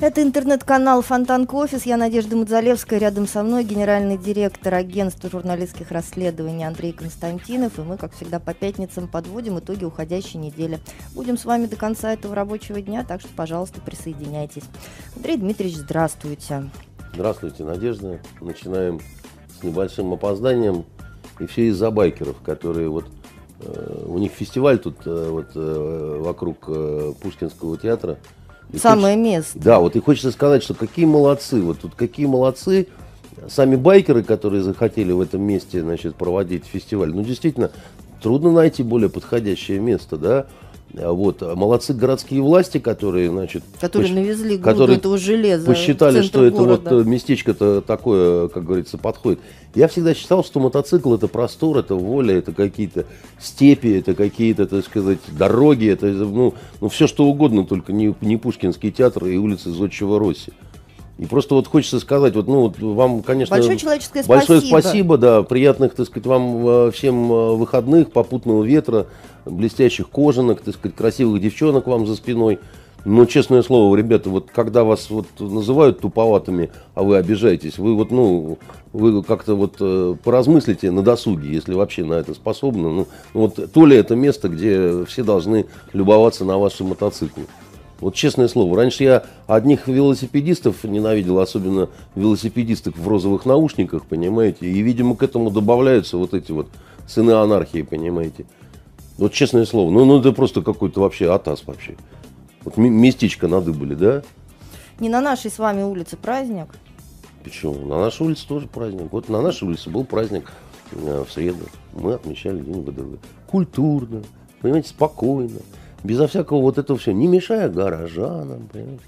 Это интернет-канал Фонтанка Офис. Я Надежда Мудзалевская. Рядом со мной генеральный директор агентства журналистских расследований Андрей Константинов. И мы, как всегда, по пятницам подводим итоги уходящей недели. Будем с вами до конца этого рабочего дня, так что, пожалуйста, присоединяйтесь. Андрей Дмитриевич, здравствуйте. Здравствуйте, Надежда. Начинаем с небольшим опозданием. И все из-за байкеров, которые вот э, у них фестиваль тут э, вот э, вокруг Пушкинского театра – и Самое хочется, место. Да, вот и хочется сказать, что какие молодцы, вот тут какие молодцы сами байкеры, которые захотели в этом месте, значит, проводить фестиваль. Ну, действительно, трудно найти более подходящее место, да. Вот. Молодцы городские власти, которые, значит... Которые пос... навезли груду которые этого железа Посчитали, что это города. вот местечко-то такое, как говорится, подходит. Я всегда считал, что мотоцикл это простор, это воля, это какие-то степи, это какие-то, так сказать, дороги, это ну, ну все что угодно, только не, не Пушкинский театр и улицы Зодчего Росси. И просто вот хочется сказать, вот, ну, вот вам, конечно, большое человеческое большое спасибо. спасибо, да, приятных, так сказать, вам э, всем э, выходных, попутного ветра, блестящих кожанок, так сказать, красивых девчонок вам за спиной. Но, честное слово, ребята, вот когда вас вот называют туповатыми, а вы обижаетесь, вы вот, ну, вы как-то вот э, поразмыслите на досуге, если вообще на это способны. Ну, вот то ли это место, где все должны любоваться на ваши мотоциклы. Вот честное слово, раньше я одних велосипедистов ненавидел, особенно велосипедисток в розовых наушниках, понимаете, и, видимо, к этому добавляются вот эти вот сыны анархии, понимаете. Вот честное слово, ну, ну это просто какой-то вообще атас вообще. Вот местечко надыбали, да? Не на нашей с вами улице праздник. Почему? На нашей улице тоже праздник. Вот на нашей улице был праздник э, в среду. Мы отмечали День ВДВ. Культурно, понимаете, спокойно безо всякого вот этого все, не мешая горожанам, понимаете.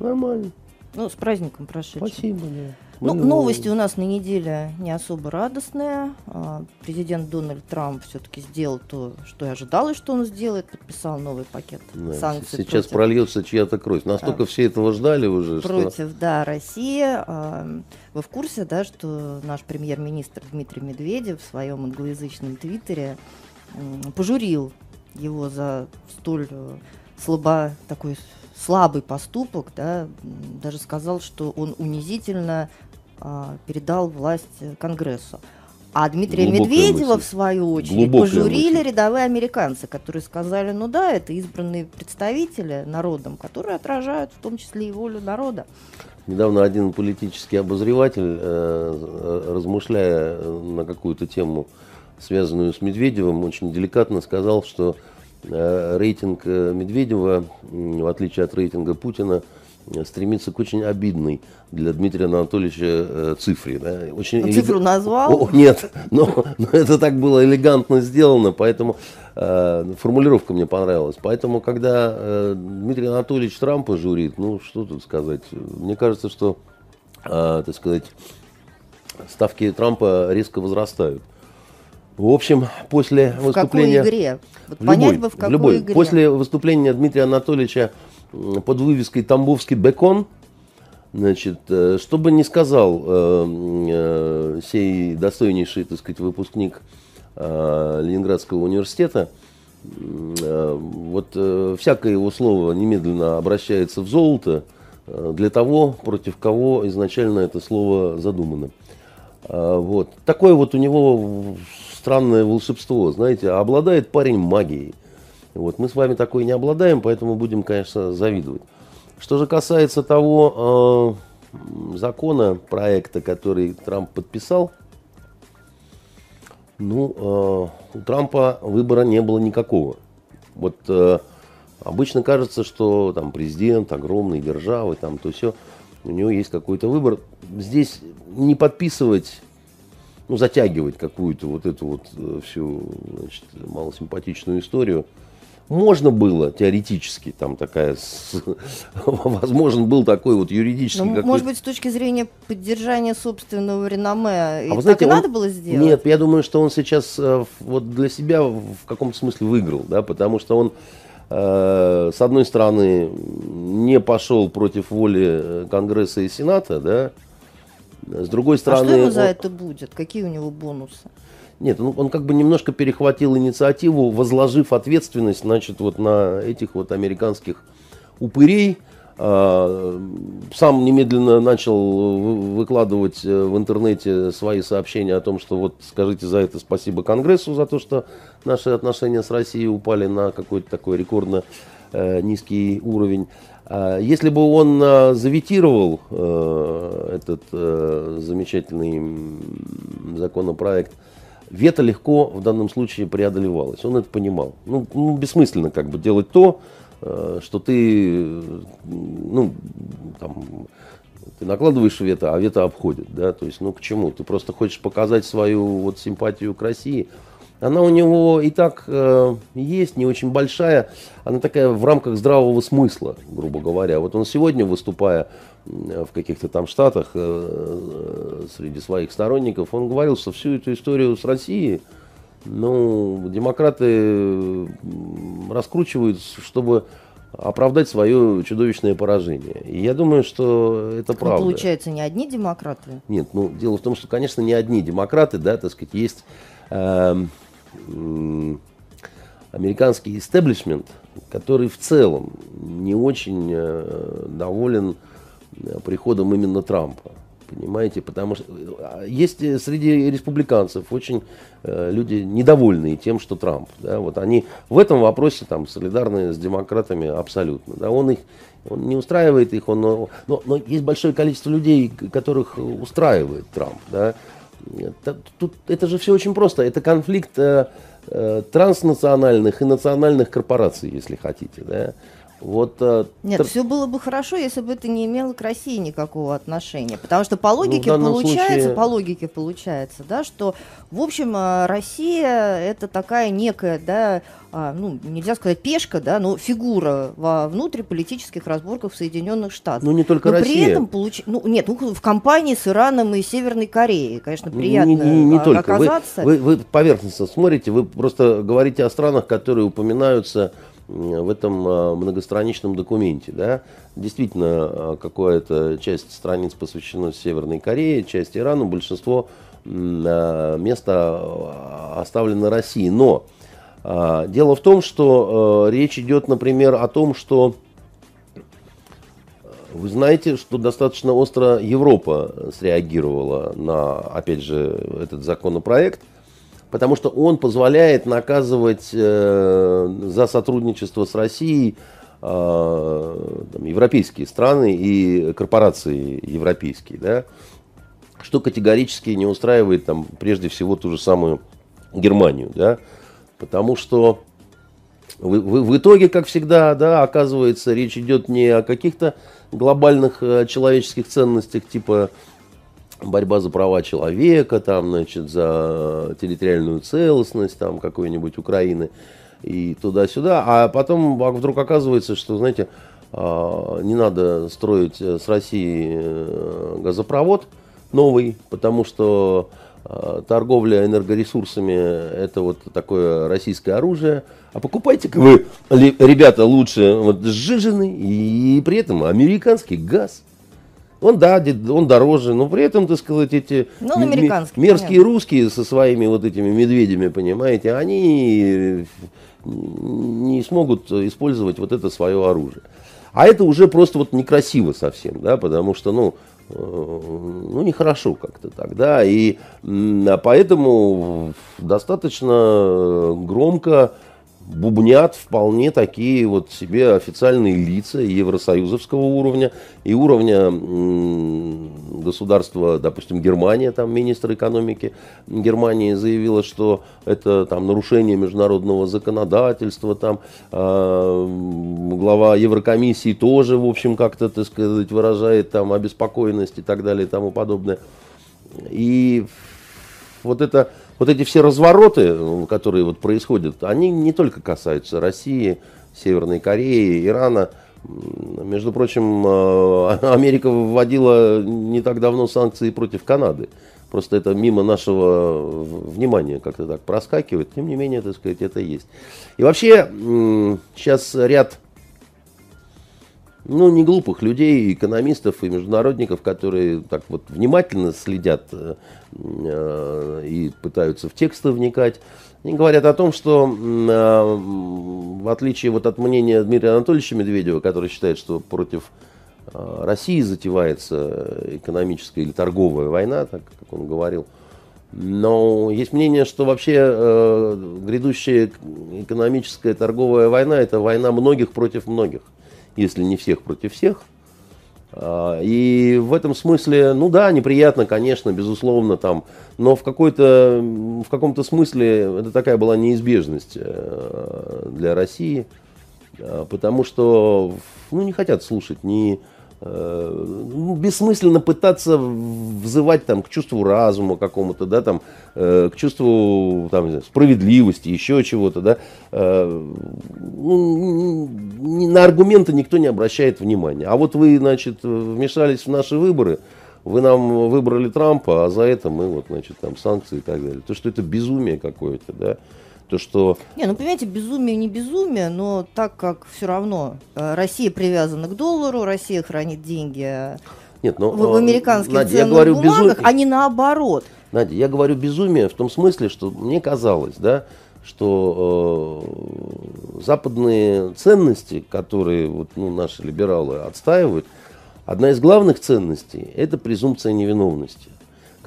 Нормально. Ну, с праздником прошедшим. Спасибо, да. Ну, новости у нас на неделе не особо радостные. А, президент Дональд Трамп все-таки сделал то, что и ожидалось, что он сделает. Подписал новый пакет да, санкций. Сейчас против... прольется чья-то кровь. Настолько а, все этого ждали уже. Против, что... да, России. А, вы в курсе, да, что наш премьер-министр Дмитрий Медведев в своем англоязычном твиттере пожурил его за столь э, слабо, такой слабый поступок, да, даже сказал, что он унизительно а, передал власть Конгрессу. А Дмитрия Глубокая Медведева, мысль. в свою очередь, Глубокая пожурили мысль. рядовые американцы, которые сказали, ну да, это избранные представители народом, которые отражают в том числе и волю народа. Недавно один политический обозреватель, э, размышляя на какую-то тему, связанную с Медведевым, очень деликатно сказал, что э, рейтинг э, Медведева, в отличие от рейтинга Путина, стремится к очень обидной для Дмитрия Анатольевича цифре. Да? Очень а цифру назвал? О, нет, но, но это так было элегантно сделано, поэтому э, формулировка мне понравилась. Поэтому, когда э, Дмитрий Анатольевич Трампа журит, ну, что тут сказать, мне кажется, что, э, так сказать, ставки Трампа резко возрастают. В общем, после в выступления... В какой игре? Вот в понять любой, бы, в какой любой. игре. После выступления Дмитрия Анатольевича под вывеской «Тамбовский бекон», значит, э, что бы ни сказал э, э, сей достойнейший, так сказать, выпускник э, Ленинградского университета, вот всякое его слово немедленно обращается в золото для того, против кого изначально это слово задумано. Вот. Такое вот у него странное волшебство, знаете, а обладает парень магией. Вот, мы с вами такой не обладаем, поэтому будем, конечно, завидовать. Что же касается того э, закона, проекта, который Трамп подписал, ну, э, у Трампа выбора не было никакого. Вот э, обычно кажется, что там президент огромной державы, там то все, у него есть какой-то выбор. Здесь не подписывать ну, затягивать какую-то вот эту вот э, всю значит, малосимпатичную историю. Можно было теоретически, там такая, возможен был такой вот юридический... Ну, может быть, с точки зрения поддержания собственного реноме, а вы знаете, так и он, надо было сделать? Нет, я думаю, что он сейчас э, вот для себя в каком-то смысле выиграл, да, потому что он, э, с одной стороны, не пошел против воли Конгресса и Сената, да, с другой стороны... А что ему за это будет? Какие у него бонусы? Нет, он, он как бы немножко перехватил инициативу, возложив ответственность, значит, вот на этих вот американских упырей, а, сам немедленно начал выкладывать э, в интернете свои сообщения о том, что вот скажите за это спасибо Конгрессу, за то, что наши отношения с Россией упали на какой-то такой рекордно э, низкий уровень. А если бы он э, заветировал этот замечательный законопроект, вето легко в данном случае преодолевалось. Он это понимал. Ну, ну бессмысленно как бы делать то, Э, что ты, ну, там, ты накладываешь вето, а вето обходит, да, то есть, ну, к чему? Ты просто хочешь показать свою вот симпатию к России. Она у него и так э, есть, не очень большая, она такая в рамках здравого смысла, грубо говоря. Вот он сегодня, выступая в каких-то там штатах э, э среди своих сторонников, он говорил, что всю эту историю с Россией, ну, демократы раскручивают, чтобы оправдать свое чудовищное поражение. И я думаю, что это ну, правда. Получается, не одни демократы? Нет, ну, дело в том, что, конечно, не одни демократы, да, так сказать, есть э, американский истеблишмент, который в целом не очень э, доволен приходом именно Трампа. Понимаете, потому что а, есть э, среди республиканцев очень э, люди недовольные тем, что Трамп. Да, вот они в этом вопросе там солидарны с демократами абсолютно. Да, он их он не устраивает их, он, но, но есть большое количество людей, которых устраивает Трамп. Да. Тут, это же все очень просто. Это конфликт э, э, транснациональных и национальных корпораций, если хотите. Да. Вот, э, Нет, тр... все было бы хорошо, если бы это не имело к России никакого отношения. Потому что по ну, логике ну, получается, случае... по логике получается, да, что, в общем, э, Россия это такая некая, да, а, ну, нельзя сказать пешка, да, но фигура во внутриполитических разборках в Соединенных Штатах. Ну, не только но Россия. при этом получ... ну, нет, ну, в компании с Ираном и Северной Кореей, конечно, приятно не, не, не только. оказаться. Вы, вы, вы поверхностно смотрите, вы просто говорите о странах, которые упоминаются в этом а, многостраничном документе. Да? Действительно, а, какая-то часть страниц посвящена Северной Корее, часть Ирану, большинство места оставлено России. Но дело в том, что речь идет, например, о том, что вы знаете, что достаточно остро Европа среагировала на, опять же, этот законопроект – потому что он позволяет наказывать э, за сотрудничество с Россией э, там, европейские страны и корпорации европейские, да, что категорически не устраивает там, прежде всего ту же самую Германию, да, потому что в, в, в итоге, как всегда, да, оказывается, речь идет не о каких-то глобальных э, человеческих ценностях типа борьба за права человека, там, значит, за территориальную целостность там, какой-нибудь Украины и туда-сюда. А потом вдруг оказывается, что, знаете, а, не надо строить с Россией э, газопровод новый, потому что а, торговля энергоресурсами это вот такое российское оружие. А покупайте-ка вы, ребята, лучше вот сжиженный и при этом американский газ. Он, да, он дороже, но при этом, так сказать, эти ну, мерзкие понятно. русские со своими вот этими медведями, понимаете, они не смогут использовать вот это свое оружие. А это уже просто вот некрасиво совсем, да, потому что, ну, э, ну, нехорошо как-то так, да, и поэтому достаточно громко бубнят вполне такие вот себе официальные лица евросоюзовского уровня и уровня государства, допустим, Германия, там министр экономики Германии заявила, что это там нарушение международного законодательства, там э, глава Еврокомиссии тоже, в общем, как-то, так сказать, выражает там обеспокоенность и так далее и тому подобное. И вот это вот эти все развороты, которые вот происходят, они не только касаются России, Северной Кореи, Ирана. Между прочим, э, Америка вводила не так давно санкции против Канады. Просто это мимо нашего внимания как-то так проскакивает. Тем не менее, так сказать, это есть. И вообще, сейчас ряд ну, не глупых людей, экономистов и международников, которые так вот внимательно следят э, э, и пытаются в тексты вникать. Они говорят о том, что э, в отличие вот от мнения Дмитрия Анатольевича Медведева, который считает, что против э, России затевается экономическая или торговая война, так как он говорил. Но есть мнение, что вообще э, грядущая экономическая торговая война это война многих против многих, если не всех против всех. А, и в этом смысле, ну да, неприятно, конечно, безусловно, там, но в, какой-то, в каком-то смысле это такая была неизбежность э, для России, э, потому что ну, не хотят слушать ни ну, бессмысленно пытаться взывать там, к чувству разума какому-то, да, там, э, к чувству там, знаю, справедливости, еще чего-то. Да. Э, ну, на аргументы никто не обращает внимания. А вот вы, значит, вмешались в наши выборы, вы нам выбрали Трампа, а за это мы вот, значит, там санкции и так далее. То, что это безумие какое-то, да то что... Не, ну понимаете, безумие не безумие, но так как все равно э, Россия привязана к доллару, Россия хранит деньги э, Нет, но, в, в э, американских Надя, я говорю бумагах, безум... а не наоборот. Надя, я говорю безумие в том смысле, что мне казалось, да, что э, западные ценности, которые вот, ну, наши либералы отстаивают, одна из главных ценностей – это презумпция невиновности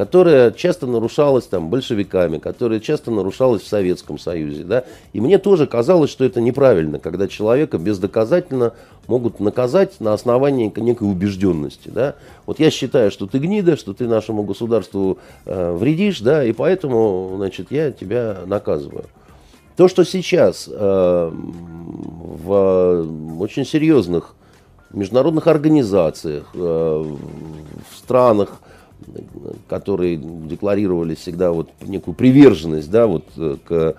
которая часто нарушалась там большевиками, которая часто нарушалась в Советском Союзе. Да? И мне тоже казалось, что это неправильно, когда человека бездоказательно могут наказать на основании некой убежденности. Да? Вот я считаю, что ты гнида, что ты нашему государству э, вредишь, да, и поэтому значит, я тебя наказываю. То, что сейчас э, в очень серьезных международных организациях, э, в странах, которые декларировали всегда вот некую приверженность, да, вот э, к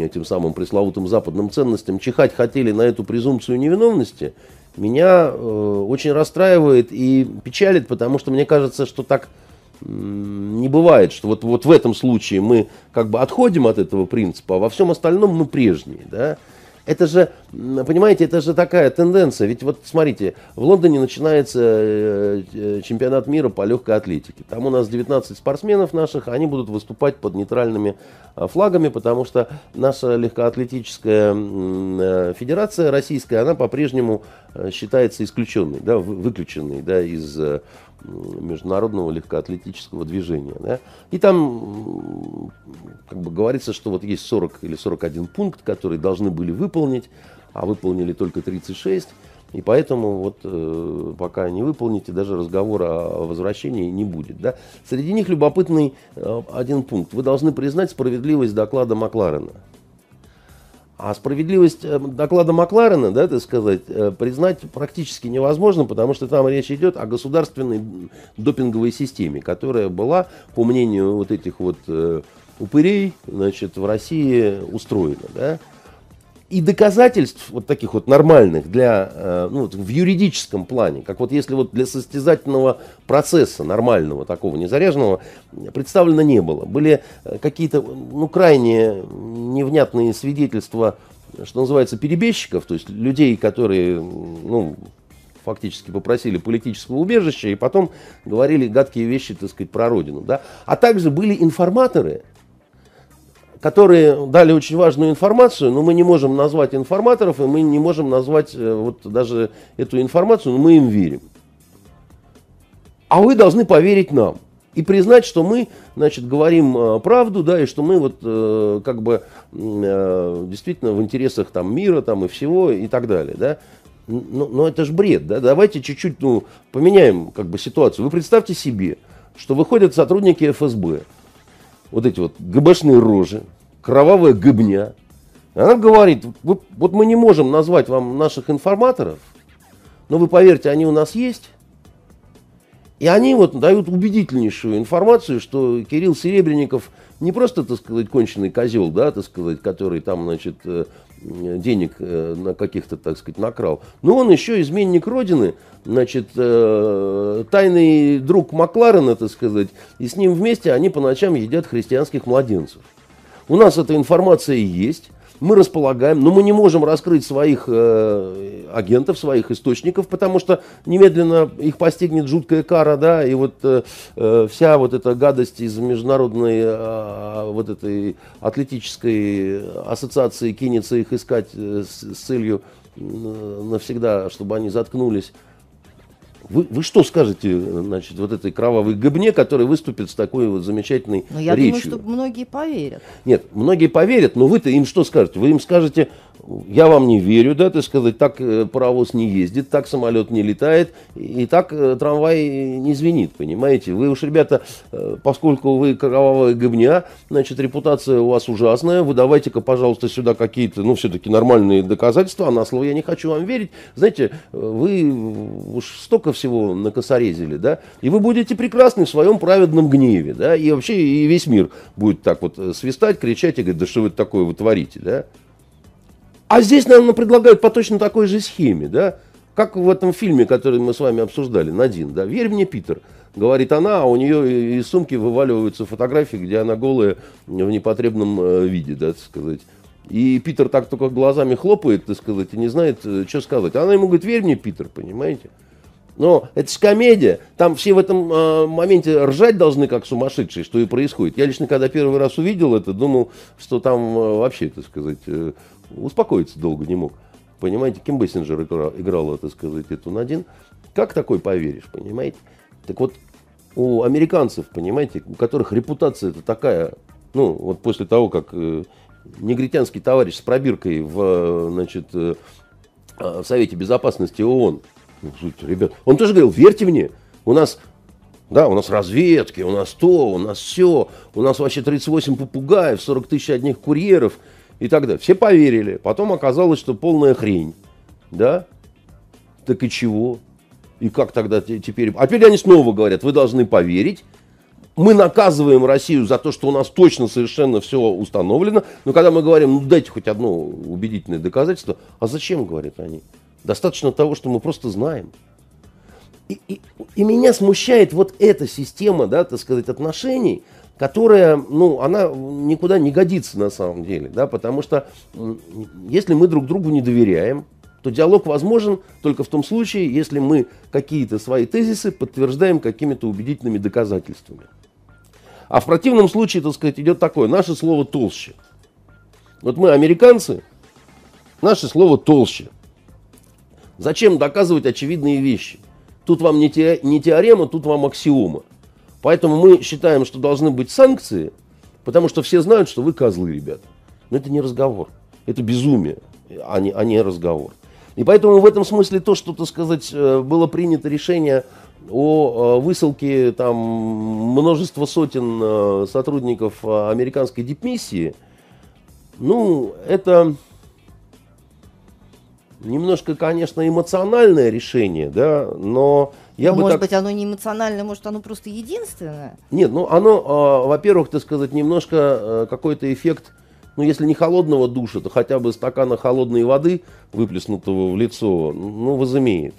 этим самым пресловутым западным ценностям, чихать хотели на эту презумпцию невиновности, меня э, очень расстраивает и печалит, потому что мне кажется, что так не бывает, что вот, вот в этом случае мы как бы отходим от этого принципа, а во всем остальном мы прежние, да, это же, понимаете, это же такая тенденция. Ведь вот смотрите, в Лондоне начинается э, э, чемпионат мира по легкой атлетике. Там у нас 19 спортсменов наших, они будут выступать под нейтральными э, флагами, потому что наша легкоатлетическая федерация российская, она по-прежнему считается исключенной, да, выключенной да, из международного легкоатлетического движения. Да? И там как бы говорится, что вот есть 40 или 41 пункт, которые должны были выполнить, а выполнили только 36. И поэтому вот э, пока не выполните, даже разговора о возвращении не будет. Да? Среди них любопытный э, один пункт. Вы должны признать справедливость доклада Макларена. А справедливость э, доклада Макларена, да, так сказать, э, признать практически невозможно, потому что там речь идет о государственной допинговой системе, которая была, по мнению вот этих вот э, упырей, значит, в России устроена, да и доказательств вот таких вот нормальных для, э, ну, в юридическом плане, как вот если вот для состязательного процесса нормального, такого незаряженного, представлено не было. Были э, какие-то, ну, крайне невнятные свидетельства, что называется, перебежчиков, то есть людей, которые, ну, фактически попросили политического убежища и потом говорили гадкие вещи, так сказать, про родину, да. А также были информаторы, которые дали очень важную информацию, но мы не можем назвать информаторов, и мы не можем назвать э, вот даже эту информацию, но мы им верим. А вы должны поверить нам и признать, что мы, значит, говорим э, правду, да, и что мы вот э, как бы действительно в интересах там мира там и всего и так далее, да. Но, но это же бред, да. Давайте чуть-чуть, ну, поменяем как бы ситуацию. Вы представьте себе, что выходят сотрудники ФСБ, вот эти вот ГБшные рожи, кровавая гыбня. Она говорит, вот, мы не можем назвать вам наших информаторов, но вы поверьте, они у нас есть. И они вот дают убедительнейшую информацию, что Кирилл Серебренников не просто, так сказать, конченый козел, да, так сказать, который там, значит, э, денег э, на каких-то, так сказать, накрал, но он еще изменник Родины, значит, э, тайный друг Макларена, так сказать, и с ним вместе они по ночам едят христианских младенцев. У нас эта информация есть, мы располагаем, но мы не можем раскрыть своих э, агентов, своих источников, потому что немедленно их постигнет жуткая кара, да, и вот э, э вся вот эта гадость из международной э, вот этой атлетической ассоциации кинется их искать э, с, с целью навсегда, чтобы они заткнулись. Вы, вы что скажете, значит, вот этой кровавой гыбне, которая выступит с такой вот замечательной Ну, я речью? думаю, что многие поверят. Нет, многие поверят, но вы-то им что скажете? Вы им скажете, я вам не верю, да, так сказать, так э, паровоз не ездит, так самолет не летает, и так э, трамвай не звенит, понимаете? Вы уж, ребята, э, поскольку вы кровавая гыбня, значит, репутация у вас ужасная, вы давайте-ка, пожалуйста, сюда какие-то, ну, все-таки нормальные доказательства, а на слово я не хочу вам верить. Знаете, вы уж столько всего накосорезили, да, и вы будете прекрасны в своем праведном гневе, да, и вообще и весь мир будет так вот свистать, кричать и говорить, да что вы такое вы творите, да. А здесь нам предлагают по точно такой же схеме, да, как в этом фильме, который мы с вами обсуждали, Надин, да, «Верь мне, Питер», говорит она, а у нее из сумки вываливаются фотографии, где она голая в непотребном э, виде, да, так сказать. И Питер так только глазами хлопает, так сказать, и не знает, э, что сказать. Она ему говорит, верь мне, Питер, понимаете? Но это же комедия. Там все в этом э, моменте ржать должны, как сумасшедшие, что и происходит. Я лично, когда первый раз увидел это, думал, что там э, вообще, так сказать, э, успокоиться долго не мог. Понимаете, Ким Бессинджер играл, играл, так сказать, эту Надин. Как такой поверишь, понимаете? Так вот, у американцев, понимаете, у которых репутация это такая, ну, вот после того, как э, негритянский товарищ с пробиркой в, э, значит, э, в Совете Безопасности ООН, ну, ребят, он тоже говорил, верьте мне, у нас да, у нас разведки, у нас то, у нас все, у нас вообще 38 попугаев, 40 тысяч одних курьеров и так далее. Все поверили. Потом оказалось, что полная хрень. Да? Так и чего? И как тогда теперь? А теперь они снова говорят, вы должны поверить. Мы наказываем Россию за то, что у нас точно совершенно все установлено. Но когда мы говорим, ну дайте хоть одно убедительное доказательство, а зачем, говорят они? Достаточно того, что мы просто знаем. И, и, и меня смущает вот эта система, да, так сказать, отношений, которая, ну, она никуда не годится на самом деле, да, потому что если мы друг другу не доверяем, то диалог возможен только в том случае, если мы какие-то свои тезисы подтверждаем какими-то убедительными доказательствами. А в противном случае, так сказать, идет такое, наше слово толще. Вот мы, американцы, наше слово толще. Зачем доказывать очевидные вещи? Тут вам не, те, не теорема, тут вам аксиома. Поэтому мы считаем, что должны быть санкции, потому что все знают, что вы козлы, ребята. Но это не разговор. Это безумие, а не, а не разговор. И поэтому в этом смысле то, что, так сказать, э, было принято решение о э, высылке там множества сотен э, сотрудников американской дипмиссии, ну, это немножко, конечно, эмоциональное решение, да, но я ну, бы может так... быть, оно не эмоциональное, может, оно просто единственное? Нет, ну оно, э, во-первых, так сказать, немножко э, какой-то эффект, ну если не холодного душа, то хотя бы стакана холодной воды, выплеснутого в лицо, ну, возымеет.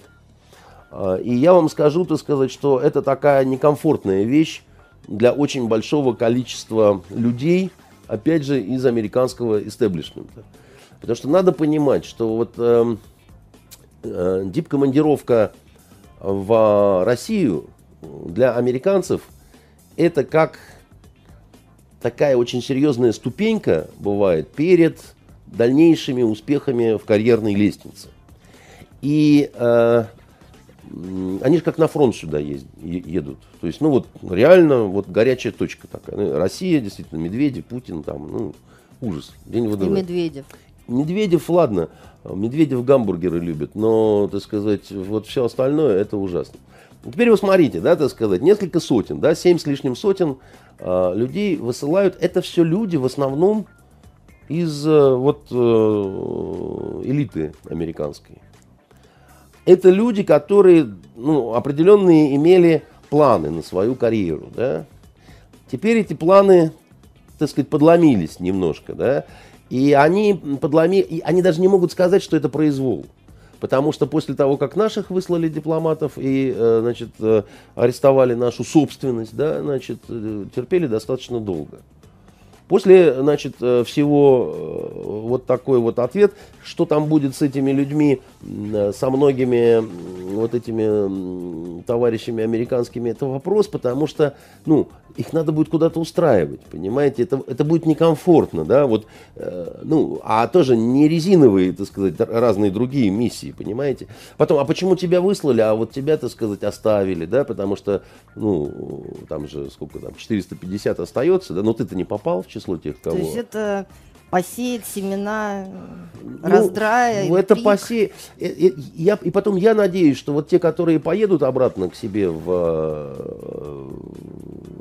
Э, и я вам скажу, так сказать, что это такая некомфортная вещь для очень большого количества людей, опять же, из американского истеблишмента. Потому что надо понимать, что вот э, э, дипкомандировка в Россию для американцев это как такая очень серьезная ступенька бывает перед дальнейшими успехами в карьерной лестнице. И э, они же как на фронт сюда ездят, едут. То есть, ну вот реально вот горячая точка такая. Ну, Россия, действительно, Медведев, Путин, там, ну, ужас. День И Медведев. Медведев, ладно, Медведев гамбургеры любит, но, так сказать, вот все остальное это ужасно. Теперь вы смотрите, да, так сказать, несколько сотен, да, семь с лишним сотен э, людей высылают. Это все люди в основном из э, вот э, элиты американской. Это люди, которые ну, определенные имели планы на свою карьеру, да. Теперь эти планы, так сказать, подломились немножко, да. И они подломили, они даже не могут сказать, что это произвол. Потому что после того, как наших выслали дипломатов и, э, значит, э, арестовали нашу собственность, да, значит, э, терпели достаточно долго. После, значит, всего вот такой вот ответ, что там будет с этими людьми, со многими вот этими товарищами американскими, это вопрос, потому что, ну, их надо будет куда-то устраивать, понимаете, это, это будет некомфортно, да, вот, э, ну, а тоже не резиновые, так сказать, разные другие миссии, понимаете. Потом, а почему тебя выслали, а вот тебя, так сказать, оставили, да, потому что, ну, там же сколько там, 450 остается, да, но ты-то не попал в число тех, кого... То есть это посеять семена ну, раздрая. Ну, это посеять. Э, э, я, и потом я надеюсь, что вот те, которые поедут обратно к себе в э,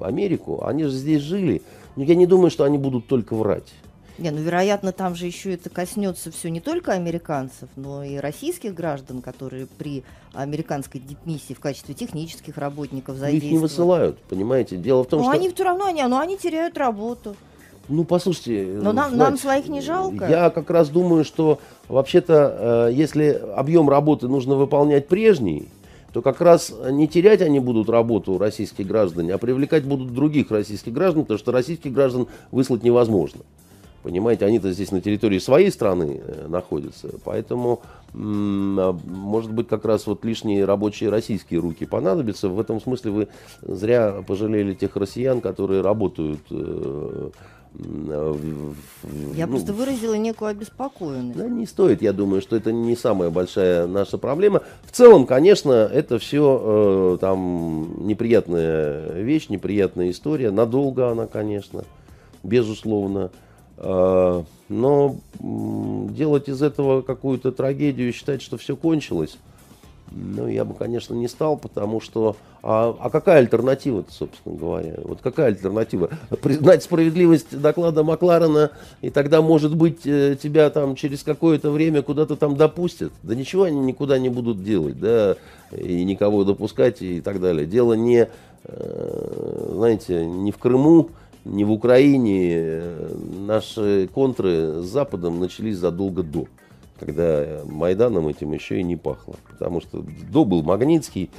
Америку, они же здесь жили. Но я не думаю, что они будут только врать. Не, ну, вероятно, там же еще это коснется все не только американцев, но и российских граждан, которые при американской дипмиссии в качестве технических работников задействованы. Их не высылают, понимаете? Дело в том, ну, что... они все равно, они, но они теряют работу. Ну, послушайте... Но нам, знаете, нам своих не жалко. Я как раз думаю, что вообще-то, э, если объем работы нужно выполнять прежний, то как раз не терять они будут работу российских граждан, а привлекать будут других российских граждан, потому что российских граждан выслать невозможно. Понимаете, они-то здесь на территории своей страны э, находятся, поэтому, а, может быть, как раз вот лишние рабочие российские руки понадобятся. В этом смысле вы зря пожалели тех россиян, которые работают э, Э, я ну, просто выразила некую обеспокоенность. Да не стоит, я думаю, что это не самая большая наша проблема. В целом, конечно, это все э, там неприятная вещь, неприятная история. Надолго она, конечно, безусловно. Э, но делать из этого какую-то трагедию и считать, что все кончилось, ну, я бы, конечно, не стал, потому что... А, а какая альтернатива собственно говоря? Вот какая альтернатива? Признать справедливость доклада Макларена, и тогда, может быть, э, тебя там через какое-то время куда-то там допустят? Да ничего они никуда не будут делать, да, и никого допускать и так далее. Дело не, э, знаете, не в Крыму, не в Украине. Наши контры с Западом начались задолго до когда Майданом этим еще и не пахло. Потому что до был Магнитский,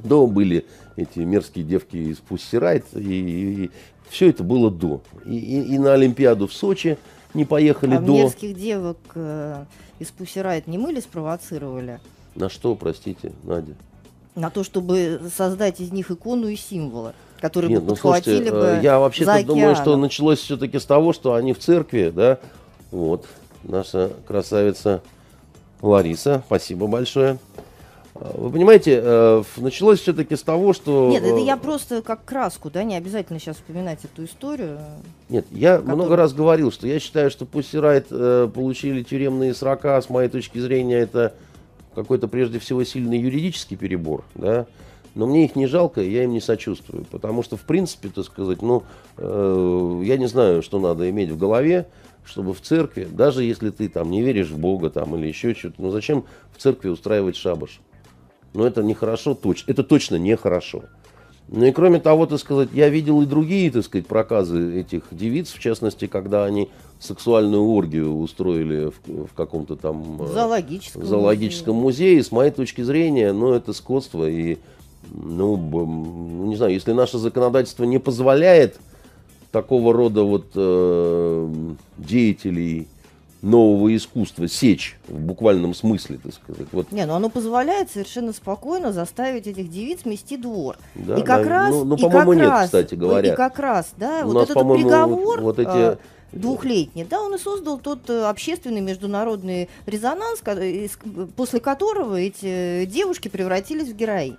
до были эти мерзкие девки из Пуссирайт, и, и, и все это было до. И, и, и на Олимпиаду в Сочи не поехали а до. мерзких девок э, из Пуссирайт не мы ли спровоцировали? На что, простите, Надя? На то, чтобы создать из них икону и символы которые Нет, бы ну, слушайте, бы э, Я вообще-то думаю, что началось все-таки с того, что они в церкви, да, вот, наша красавица Лариса. Спасибо большое. А, вы понимаете, э, началось все-таки с того, что... Нет, это я просто как краску, да, не обязательно сейчас вспоминать эту историю. Нет, я которую... много раз говорил, что я считаю, что пусть Райт э, получили тюремные срока, с моей точки зрения, это какой-то прежде всего сильный юридический перебор, да, но мне их не жалко, и я им не сочувствую, потому что, в принципе, так сказать, ну, э, я не знаю, что надо иметь в голове, чтобы в церкви, даже если ты там не веришь в Бога там или еще что-то, ну зачем в церкви устраивать шабаш? Ну это нехорошо, точно, это точно нехорошо. Ну и кроме того, так сказать, я видел и другие, так сказать, проказы этих девиц, в частности, когда они сексуальную оргию устроили в, в каком-то там в зоологическом, в зоологическом музее. музее. С моей точки зрения, ну это скотство и, ну, не знаю, если наше законодательство не позволяет такого рода вот э, деятелей нового искусства сечь в буквальном смысле, так сказать. Вот. Не, ну оно позволяет совершенно спокойно заставить этих девиц мести двор. Да, и как да, раз, ну, ну по-моему, нет, раз, кстати говоря. И как раз, да, У вот нас, этот приговор вот, вот эти... А, двухлетний, да, он и создал тот э, общественный международный резонанс, после которого эти девушки превратились в героинь.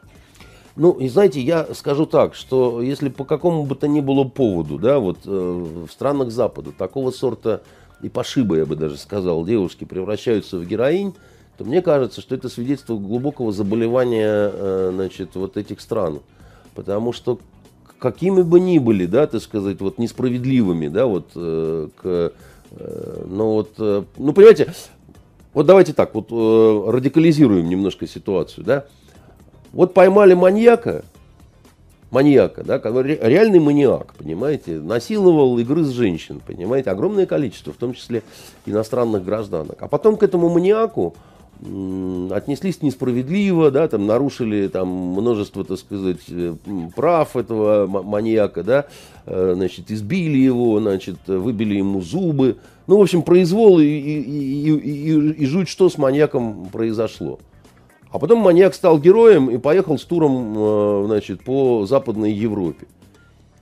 Ну, и знаете, я скажу так, что если по какому бы то ни было поводу, да, вот э, в странах Запада такого сорта и пошиба, я бы даже сказал, девушки превращаются в героинь, то мне кажется, что это свидетельство глубокого заболевания, э, значит, вот этих стран. Потому что какими бы ни были, да, так сказать, вот несправедливыми, да, вот э, к, э, ну вот, э, ну понимаете, вот давайте так, вот э, радикализируем немножко ситуацию, да, вот поймали маньяка, маньяка, да, реальный маньяк, понимаете, насиловал и грыз женщин, понимаете, огромное количество, в том числе иностранных гражданок. А потом к этому маньяку отнеслись несправедливо, да, там нарушили там множество, так сказать, э, прав этого маньяка, да, э, значит, избили его, значит, выбили ему зубы. Ну, в общем, произвол и, и, и, и, и жуть, что с маньяком произошло. А потом маньяк стал героем и поехал с туром, э, значит, по Западной Европе.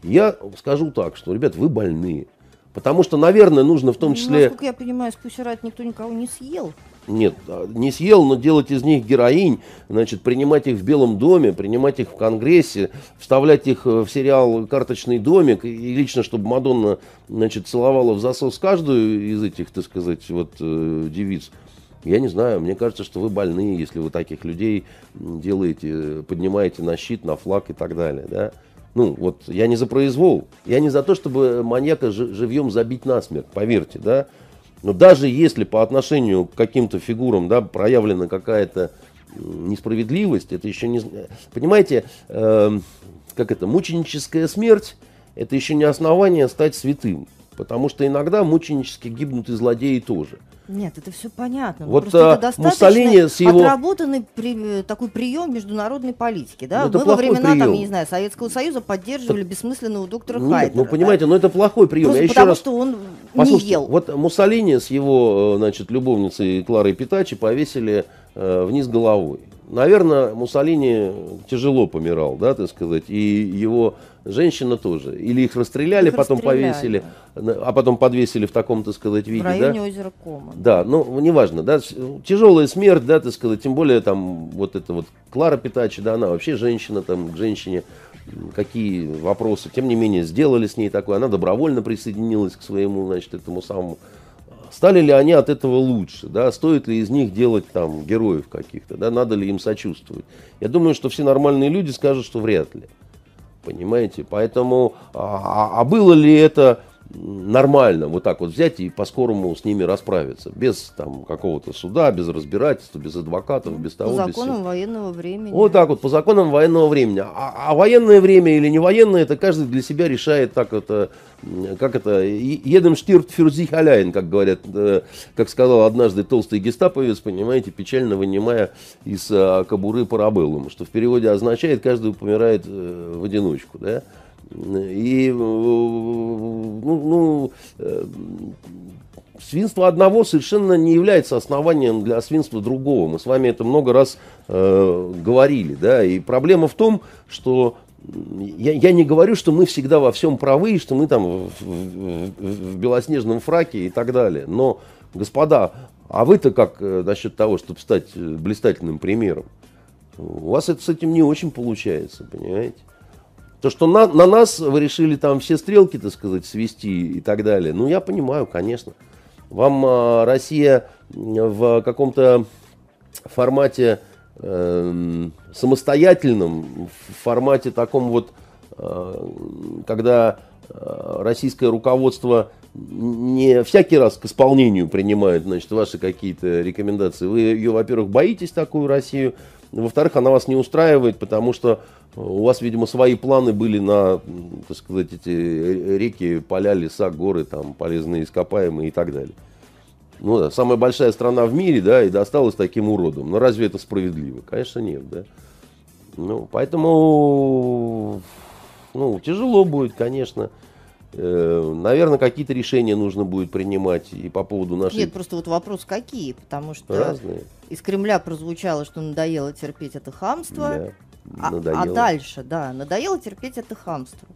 Я скажу так, что, ребят, вы больные. Потому что, наверное, нужно в том ну, числе... Насколько я понимаю, с Пусират никто никого не съел. Нет, а, не съел, но делать из них героинь, значит, принимать их в Белом доме, принимать их в Конгрессе, вставлять их э, в сериал «Карточный домик», и лично, чтобы Мадонна, значит, целовала в засос каждую из этих, так сказать, вот э, девиц. Я не знаю, мне кажется, что вы больны, если вы таких людей делаете, поднимаете на щит, на флаг и так далее, да. Ну, вот я не за произвол, я не за то, чтобы маньяка живьем забить насмерть, поверьте, да. Но даже если по отношению к каким-то фигурам да, проявлена какая-то несправедливость, это еще не... Понимаете, э, как это, мученическая смерть, это еще не основание стать святым. Потому что иногда мученически гибнут и злодеи тоже. Нет, это все понятно. Вот Просто а, это Муссолини с его... отработанный при, такой прием международной политики. Да? Ну, Мы во времена, прием. там, я не знаю, Советского Союза поддерживали так... бессмысленного доктора Нет, Хайдера. Ну, понимаете, да? но это плохой прием. Просто я потому, раз... что он Послушайте, не ел. Вот Муссолини с его, э, значит, любовницей Кларой Питачи повесили э, вниз головой. Наверное, Муссолини тяжело помирал, да, так сказать, и его женщина тоже. Или их расстреляли, их потом расстреляли. повесили, а потом подвесили в таком, так сказать, виде. В районе да? озера Кома. Да, ну, неважно, да, тяжелая смерть, да, так сказать, тем более там вот это вот Клара Питачи, да, она вообще женщина, там, к женщине какие вопросы, тем не менее, сделали с ней такое, она добровольно присоединилась к своему, значит, этому самому Стали ли они от этого лучше? Да? Стоит ли из них делать там героев каких-то? Да? Надо ли им сочувствовать? Я думаю, что все нормальные люди скажут, что вряд ли. Понимаете? Поэтому, а, а, а было ли это нормально вот так вот взять и по-скорому с ними расправиться. Без там какого-то суда, без разбирательства, без адвокатов, без того. По законам без... военного времени. Вот так вот, по законам военного времени. А, а военное время или не военное, это каждый для себя решает так это, как это, едем штирт фюрзих аляйн, как говорят, э, как сказал однажды толстый гестаповец, понимаете, печально вынимая из а, кобуры парабеллум, что в переводе означает, каждый помирает э, в одиночку, да. И э, ну, ну, э, свинство одного совершенно не является основанием для свинства другого. Мы с вами это много раз э, говорили. Да? И проблема в том, что я, я не говорю, что мы всегда во всем правы, что мы там в, в, в белоснежном фраке и так далее. Но, господа, а вы-то как э, насчет того, чтобы стать блистательным примером? У вас это с этим не очень получается, понимаете? То, что на, на нас вы решили там все стрелки, так сказать, свести и так далее, ну, я понимаю, конечно. Вам э, Россия в каком-то формате э, самостоятельном, в формате таком вот, э, когда э, российское руководство не всякий раз к исполнению принимает, значит, ваши какие-то рекомендации. Вы ее, во-первых, боитесь такую Россию, во-вторых, она вас не устраивает, потому что у вас, видимо, свои планы были на, так сказать, эти реки, поля, леса, горы, там, полезные ископаемые и так далее. Ну да, самая большая страна в мире, да, и досталась таким уродом. Но разве это справедливо? Конечно, нет, да. Ну, поэтому, ну, тяжело будет, конечно. Э, наверное, какие-то решения нужно будет принимать и по поводу нашей... Нет, просто вот вопрос какие, потому что Разные. из Кремля прозвучало, что надоело терпеть это хамство. Да а, а дальше, да, надоело терпеть это хамство.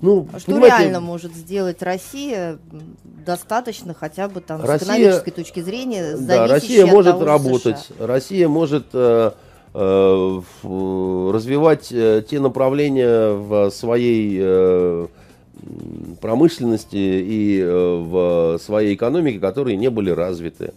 Ну, а что реально может сделать Россия достаточно хотя бы там Россия, с экономической точки зрения, да, Россия может того работать, США. Россия может э, э, развивать э, те направления в своей э, промышленности и э, в своей экономике, которые не были развиты.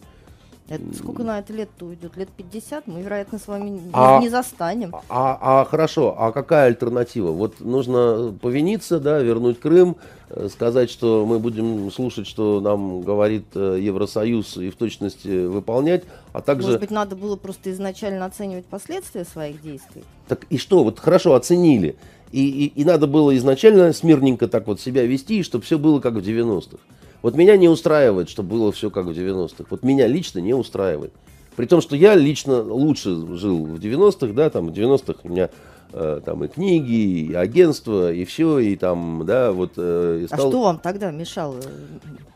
Это, сколько на это лет-то уйдет? Лет 50 мы, вероятно, с вами а, не застанем. А, а хорошо, а какая альтернатива? Вот нужно повиниться, да, вернуть Крым, э, сказать, что мы будем слушать, что нам говорит э, Евросоюз и в точности выполнять, а также... Может быть, надо было просто изначально оценивать последствия своих действий? Так и что? Вот хорошо, оценили. И, и, и надо было изначально смирненько так вот себя вести, чтобы все было как в 90-х. Вот меня не устраивает, чтобы было все как в 90-х. Вот меня лично не устраивает. При том, что я лично лучше жил в 90-х, да, там в 90-х у меня э, там и книги, и агентство, и все, и там, да, вот. Э, и а стал... А что вам тогда мешало?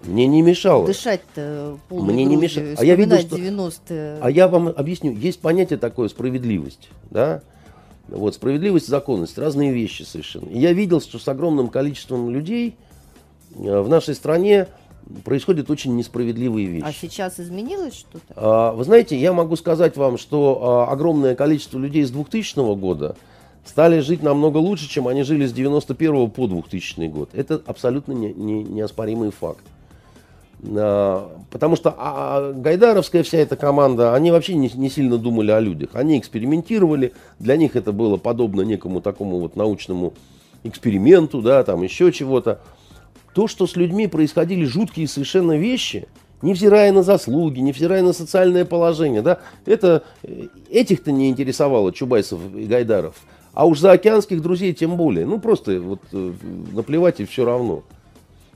Мне не мешало. Дышать-то Мне не мешало. А я видел, что... 90 А я вам объясню, есть понятие такое справедливость, да, вот, справедливость, законность, разные вещи совершенно. И я видел, что с огромным количеством людей э, в нашей стране происходят очень несправедливые вещи. А сейчас изменилось что-то? А, вы знаете, я могу сказать вам, что а, огромное количество людей с 2000 года стали жить намного лучше, чем они жили с 91 по 2000 год. Это абсолютно не, не, неоспоримый факт. А, потому что а, Гайдаровская вся эта команда, они вообще не, не сильно думали о людях. Они экспериментировали, для них это было подобно некому такому вот научному эксперименту, да, там еще чего-то. То, что с людьми происходили жуткие совершенно вещи, невзирая на заслуги, невзирая на социальное положение, да, это э, этих-то не интересовало Чубайсов и Гайдаров. А уж за океанских друзей тем более. Ну, просто вот э, наплевать и все равно.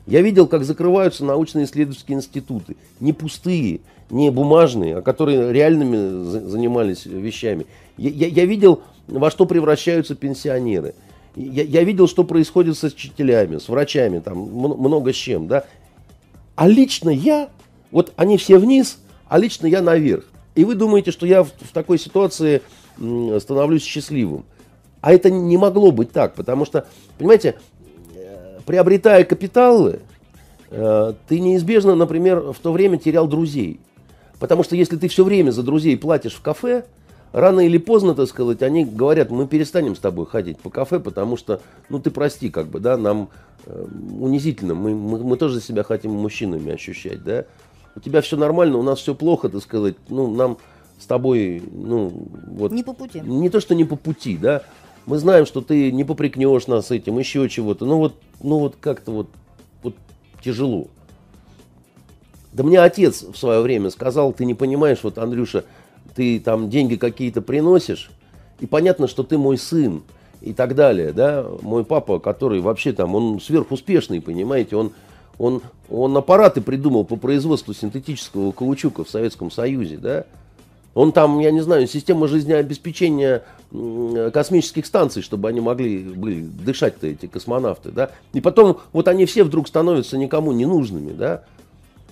Я видел, как закрываются научно-исследовательские институты. Не пустые, не бумажные, а которые реальными занимались вещами. Я, я, я видел, во что превращаются пенсионеры. Я, я видел, что происходит с учителями, с врачами, там много с чем. Да? А лично я, вот они все вниз, а лично я наверх. И вы думаете, что я в, в такой ситуации становлюсь счастливым. А это не могло быть так, потому что, понимаете, э, приобретая капиталы, э, ты неизбежно, например, в то время терял друзей. Потому что если ты все время за друзей платишь в кафе, рано или поздно, так сказать, они говорят, мы перестанем с тобой ходить по кафе, потому что, ну ты прости, как бы, да, нам э, унизительно, мы, мы, мы тоже себя хотим мужчинами ощущать, да. У тебя все нормально, у нас все плохо, так сказать, ну нам с тобой, ну вот. Не по пути. Не то, что не по пути, да, мы знаем, что ты не попрекнешь нас этим, еще чего-то. Ну вот, ну вот как-то вот, вот тяжело. Да мне отец в свое время сказал, ты не понимаешь, вот, Андрюша, ты там деньги какие-то приносишь, и понятно, что ты мой сын, и так далее, да, мой папа, который вообще там, он сверхуспешный, понимаете, он, он, он аппараты придумал по производству синтетического каучука в Советском Союзе, да, он там, я не знаю, система жизнеобеспечения космических станций, чтобы они могли были дышать-то, эти космонавты, да. И потом вот они все вдруг становятся никому не нужными, да.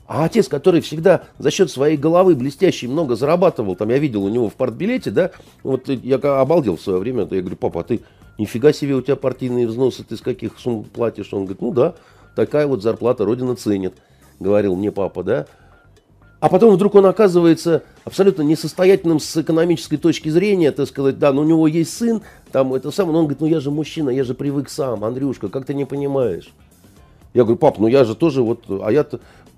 А отец, который всегда за счет своей головы блестящей много зарабатывал, там я видел у него в партбилете, да, вот я обалдел в свое время, я говорю, папа, а ты нифига себе у тебя партийные взносы, ты с каких сумм платишь? Он говорит, ну да, такая вот зарплата Родина ценит, говорил мне папа, да. А потом вдруг он оказывается абсолютно несостоятельным с экономической точки зрения, так сказать, да, но у него есть сын, там это самое, но он говорит, ну я же мужчина, я же привык сам, Андрюшка, как ты не понимаешь? Я говорю, пап, ну я же тоже вот, а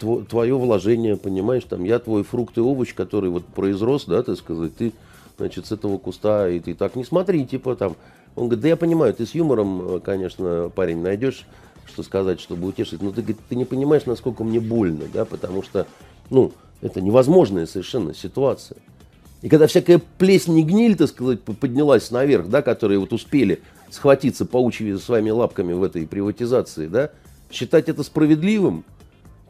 я твое вложение, понимаешь, там, я твой фрукт и овощ, который вот произрос, да, так сказать, ты, значит, с этого куста, и ты так не смотри, типа там. Он говорит, да я понимаю, ты с юмором, конечно, парень, найдешь, что сказать, чтобы утешить, но ты, говорит, ты не понимаешь, насколько мне больно, да, потому что, ну, это невозможная совершенно ситуация. И когда всякая плесень и гниль, так сказать, поднялась наверх, да, которые вот успели схватиться паучьими своими лапками в этой приватизации, да, считать это справедливым,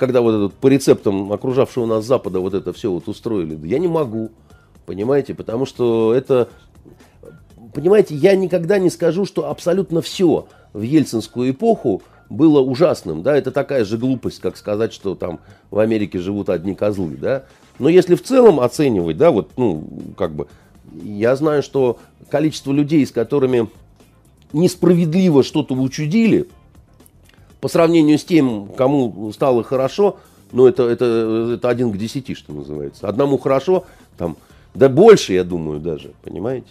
когда вот этот по рецептам окружавшего нас Запада вот это все вот устроили, я не могу, понимаете, потому что это, понимаете, я никогда не скажу, что абсолютно все в ельцинскую эпоху было ужасным, да, это такая же глупость, как сказать, что там в Америке живут одни козлы, да. Но если в целом оценивать, да, вот, ну, как бы, я знаю, что количество людей, с которыми несправедливо что-то учудили, по сравнению с тем, кому стало хорошо, ну, это, это, это один к десяти, что называется. Одному хорошо, там, да больше, я думаю, даже, понимаете?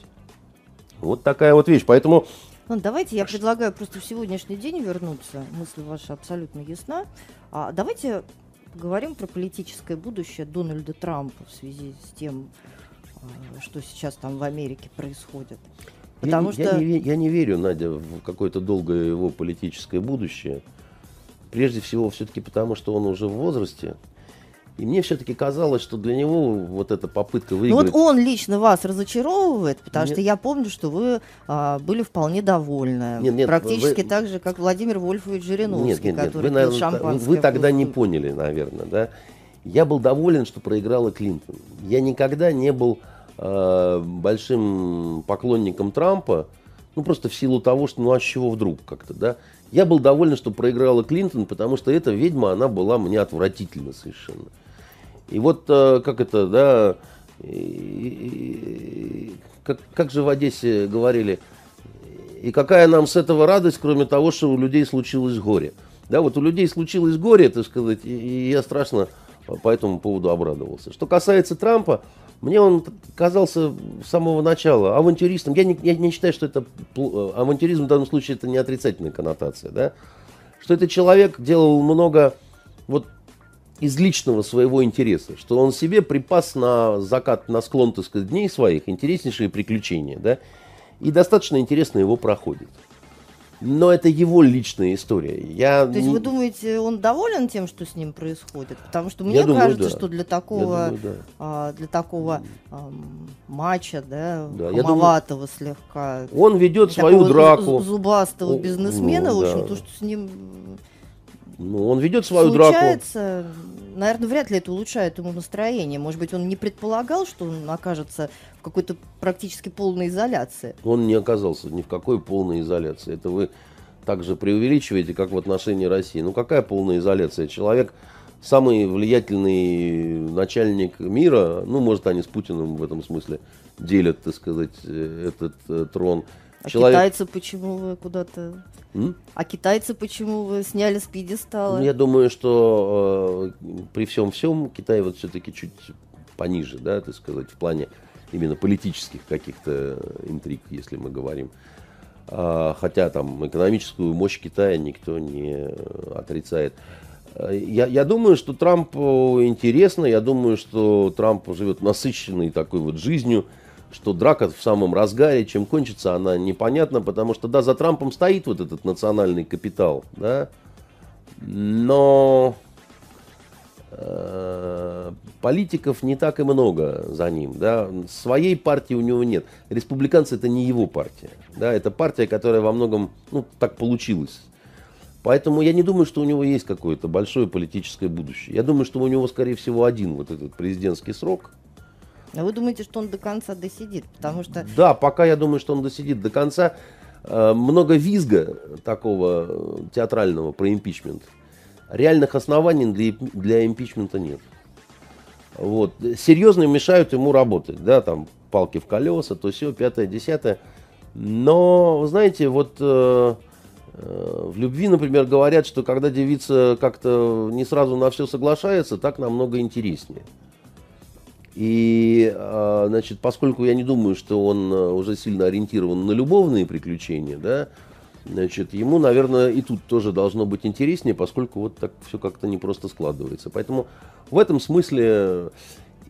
Вот такая вот вещь. Поэтому ну, давайте я предлагаю просто в сегодняшний день вернуться. Мысль ваша абсолютно ясна. А, давайте поговорим про политическое будущее Дональда Трампа в связи с тем, а, что сейчас там в Америке происходит. Потому я, что... я, не, я не верю, Надя, в какое-то долгое его политическое будущее. Прежде всего, все-таки потому, что он уже в возрасте. И мне все-таки казалось, что для него вот эта попытка выиграть... Ну вот он лично вас разочаровывает, потому нет. что я помню, что вы а, были вполне довольны. Нет, нет, Практически вы... так же, как Владимир Вольфович Жириновский, нет, нет, нет, который вы, наверное, Вы тогда не поняли, наверное, да? Я был доволен, что проиграла Клинтон. Я никогда не был э, большим поклонником Трампа, ну просто в силу того, что ну а с чего вдруг как-то, да. Я был доволен, что проиграла Клинтон, потому что эта ведьма, она была мне отвратительна совершенно. И вот э, как это, да, и, как, как же в Одессе говорили, и какая нам с этого радость, кроме того, что у людей случилось горе. Да, вот у людей случилось горе, так сказать, и, и я страшно по этому поводу обрадовался. Что касается Трампа, мне он казался с самого начала авантюристом. Я не, я не считаю, что это авантюризм в данном случае это не отрицательная коннотация, да? Что этот человек делал много вот из личного своего интереса, что он себе припас на закат, на склон, так сказать, дней своих интереснейшие приключения, да, и достаточно интересно его проходит. Но это его личная история. Я То есть не... вы думаете, он доволен тем, что с ним происходит? Потому что мне думаю, кажется, да. что для такого, думаю, да. а, для такого ам, матча, да, Да, я хамоватого слегка, Он ведет свою драку. зу- зубастого бизнесмена, ну, в общем, да. то, что с ним Ну, он ведет свою драку. случается, наверное, вряд ли это улучшает ему настроение. Может быть, он не предполагал, что он окажется в какой-то практически полной изоляции. Он не оказался ни в какой полной изоляции. Это вы также преувеличиваете, как в отношении России. Ну какая полная изоляция? Человек самый влиятельный начальник мира, ну, может, они с Путиным в этом смысле делят, так сказать, э, этот э, трон. А Человек- китайцы почему вы куда-то... А китайцы почему вы сняли с пьедестала? Ну, Я думаю, что э, при всем всем Китай вот все-таки чуть пониже, да, так сказать, в плане именно политических каких-то интриг, если мы говорим. А, хотя там экономическую мощь Китая никто не отрицает. Э, Я, я думаю, что Трампу интересно, я думаю, что Трамп живет насыщенной такой вот жизнью, что драка в самом разгаре, чем кончится, она непонятна, потому что, да, за Трампом стоит вот этот национальный капитал, да, но политиков не так и много за ним, да, своей партии у него нет. Республиканцы это не его партия, да, это партия, которая во многом, ну, так получилось. Поэтому я не думаю, что у него есть какое-то большое политическое будущее. Я думаю, что у него, скорее всего, один вот этот президентский срок. А вы думаете, что он до конца досидит? Потому что Да, пока я думаю, что он досидит до конца. Э, Много визга такого э, театрального про импичмент. Реальных оснований для, для импичмента нет. Вот. Серьезно мешают ему работать, да, там палки в колеса, то все, пятое, десятое. Но, вы знаете, вот э, э, в любви, например, говорят, что когда девица как-то не сразу на все соглашается, так намного интереснее. И, а, значит, поскольку я не думаю, что он а, уже сильно ориентирован на любовные приключения, да, значит, ему, наверное, и тут тоже должно быть интереснее, поскольку вот так все как-то не просто складывается. Поэтому в этом смысле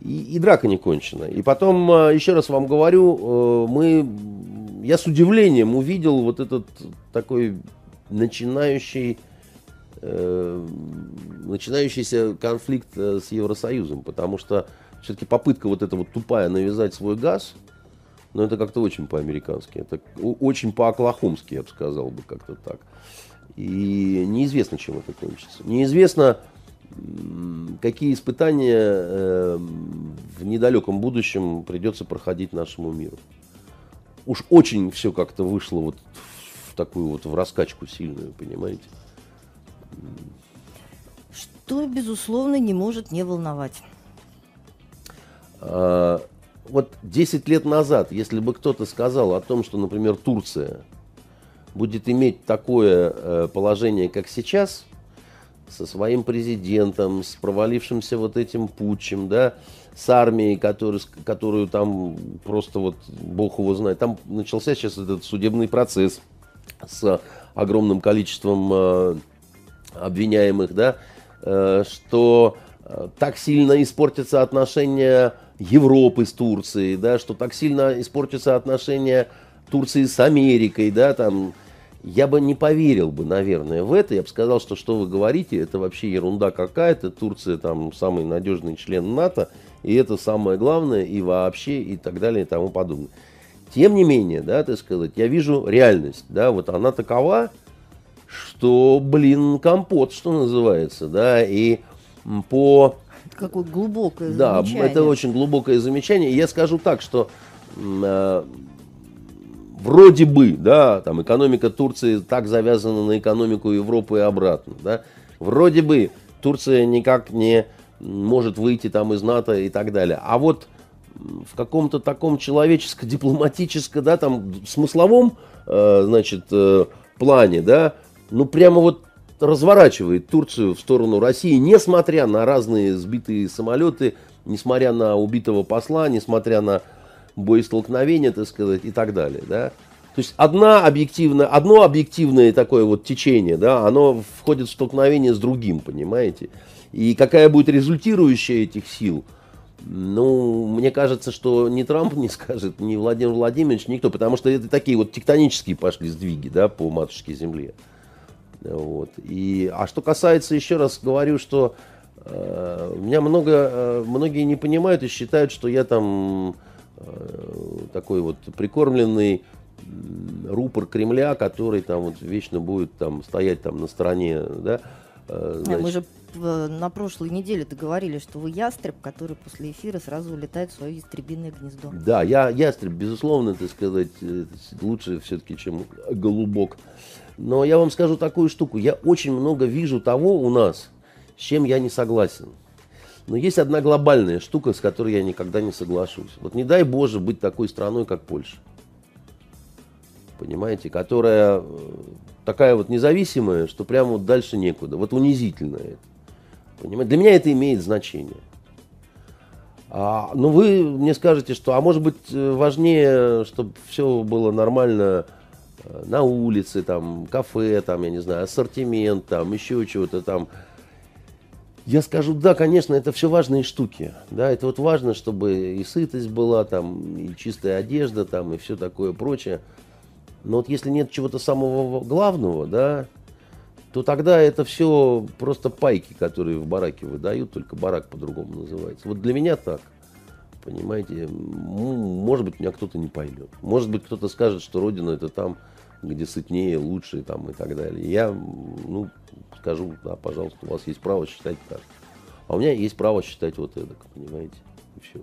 и, и драка не кончена. И потом, а, еще раз вам говорю, э, мы, я с удивлением увидел вот этот такой начинающий э, начинающийся конфликт э, с Евросоюзом, потому что все-таки попытка вот эта вот тупая навязать свой газ, ну это как-то очень по-американски, это очень по-оклахомски, я бы сказал бы как-то так. И неизвестно, чем это кончится. Неизвестно, какие испытания э, в недалеком будущем придется проходить нашему миру. Уж очень все как-то вышло вот в такую вот в раскачку сильную, понимаете? что, безусловно, не может не волновать. А, вот 10 лет назад, если бы кто-то сказал о том, что, например, Турция будет иметь такое э, положение, как сейчас, со своим президентом, с провалившимся вот этим путчем, да, с армией, который, которую там просто вот бог его знает. Там начался сейчас этот судебный процесс с огромным количеством э, обвиняемых, да, э, что так сильно испортятся отношения Европы с Турцией, да, что так сильно испортятся отношения Турции с Америкой, да, там, я бы не поверил бы, наверное, в это. Я бы сказал, что что вы говорите, это вообще ерунда какая-то. Турция там самый надежный член НАТО, и это самое главное, и вообще, и так далее, и тому подобное. Тем не менее, да, так сказать, я вижу реальность, да, вот она такова, что, блин, компот, что называется, да, и по какое глубокое да, замечание. это очень глубокое замечание. И я скажу так, что э, вроде бы, да, там экономика Турции так завязана на экономику Европы и обратно, да, вроде бы Турция никак не может выйти там из НАТО и так далее. А вот в каком-то таком человеческо-дипломатическом, да, там смысловом, э, значит, э, плане, да, ну прямо вот разворачивает Турцию в сторону России, несмотря на разные сбитые самолеты, несмотря на убитого посла, несмотря на боестолкновения, так сказать, и так далее, да. То есть одна объективная, одно объективное такое вот течение, да, оно входит в столкновение с другим, понимаете? И какая будет результирующая этих сил, ну, мне кажется, что ни Трамп не скажет, ни Владимир Владимирович, никто, потому что это такие вот тектонические пошли сдвиги, да, по матушке Земле. Вот. И, а что касается, еще раз говорю, что э, меня много, э, многие не понимают и считают, что я там э, такой вот прикормленный рупор Кремля, который там вот вечно будет там стоять там на стороне, да. Э, значит, Мы же на прошлой неделе договорились, что вы ястреб, который после эфира сразу улетает в свое ястребиное гнездо. Да, я ястреб, безусловно, так сказать, э, лучше все-таки, чем голубок. Но я вам скажу такую штуку. Я очень много вижу того у нас, с чем я не согласен. Но есть одна глобальная штука, с которой я никогда не соглашусь. Вот не дай Боже быть такой страной, как Польша. Понимаете, которая э, такая вот независимая, что прямо вот дальше некуда. Вот унизительно это. Понимаете? Для меня это имеет значение. А, ну, вы мне скажете, что, а может быть, э, важнее, чтобы все было нормально на улице, там, кафе, там, я не знаю, ассортимент, там, еще чего-то там. Я скажу, да, конечно, это все важные штуки. Да, это вот важно, чтобы и сытость была, там, и чистая одежда, там, и все такое прочее. Но вот если нет чего-то самого главного, да, то тогда это все просто пайки, которые в бараке выдают, только барак по-другому называется. Вот для меня так. Понимаете, может быть, меня кто-то не поймет. Может быть, кто-то скажет, что Родина это там, где сытнее, лучше там, и так далее. Я, ну, скажу, да, пожалуйста, у вас есть право считать так. А у меня есть право считать вот это, понимаете, и все.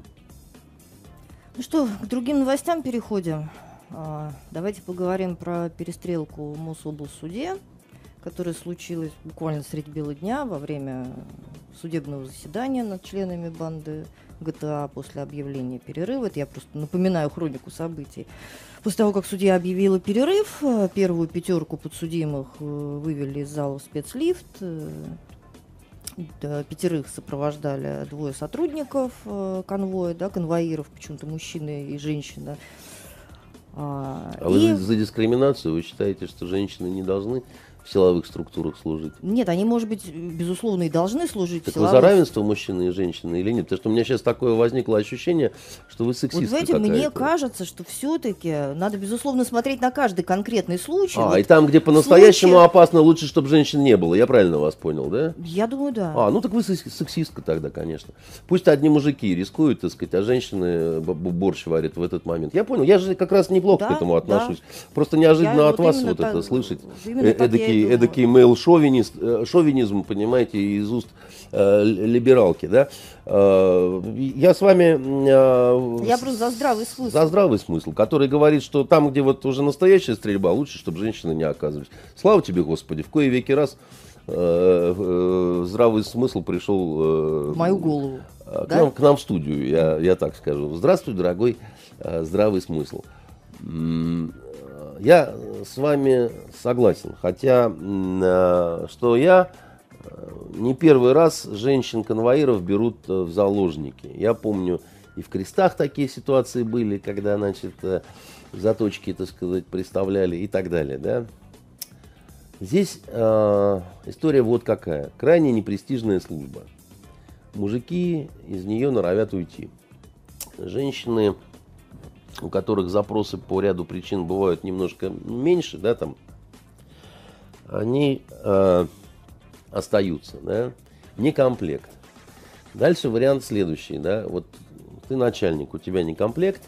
Ну что, к другим новостям переходим. А, давайте поговорим про перестрелку в Мособлсуде которая случилась буквально средь бела дня во время судебного заседания над членами банды ГТА после объявления перерыва. Это я просто напоминаю хронику событий. После того, как судья объявила перерыв, э, первую пятерку подсудимых э, вывели из зала в спецлифт. Э, пятерых сопровождали двое сотрудников конвоя, да, конвоиров, почему-то мужчина и женщина. А, а и... вы за дискриминацию вы считаете, что женщины не должны в силовых структурах служить. Нет, они, может быть, безусловно, и должны служить так в силовых... вы за равенство мужчины и женщины или нет? Потому что у меня сейчас такое возникло ощущение, что вы сексистка Вот знаете, мне кажется, что все-таки надо, безусловно, смотреть на каждый конкретный случай. А, вот и там, где по-настоящему случае... опасно, лучше, чтобы женщин не было. Я правильно вас понял, да? Я думаю, да. А, ну так вы сексистка тогда, конечно. Пусть одни мужики рискуют, так сказать, а женщины борщ варят в этот момент. Я понял, я же как раз неплохо да, к этому отношусь. Да. Просто неожиданно я от вот вас вот так, это слышать. Эдакий эдакий, эдакий мейл э, шовинизм, понимаете, из уст э, либералки, да. Э, я с вами... Э, я просто за здравый смысл. За здравый смысл, который говорит, что там, где вот уже настоящая стрельба, лучше, чтобы женщины не оказывались. Слава тебе, Господи, в кое веки раз э, э, здравый смысл пришел... В мою голову. К, да? нам, к нам в студию, я, я так скажу. Здравствуй, дорогой здравый смысл. Я с вами согласен, хотя э, что я э, не первый раз женщин-конвоиров берут э, в заложники. Я помню, и в крестах такие ситуации были, когда, значит, заточки, так сказать, представляли и так далее, да. Здесь э, история вот какая. Крайне непрестижная служба. Мужики из нее норовят уйти. Женщины у которых запросы по ряду причин бывают немножко меньше, да, там, они э, остаются, да, не комплект. Дальше вариант следующий, да, вот ты начальник, у тебя не комплект,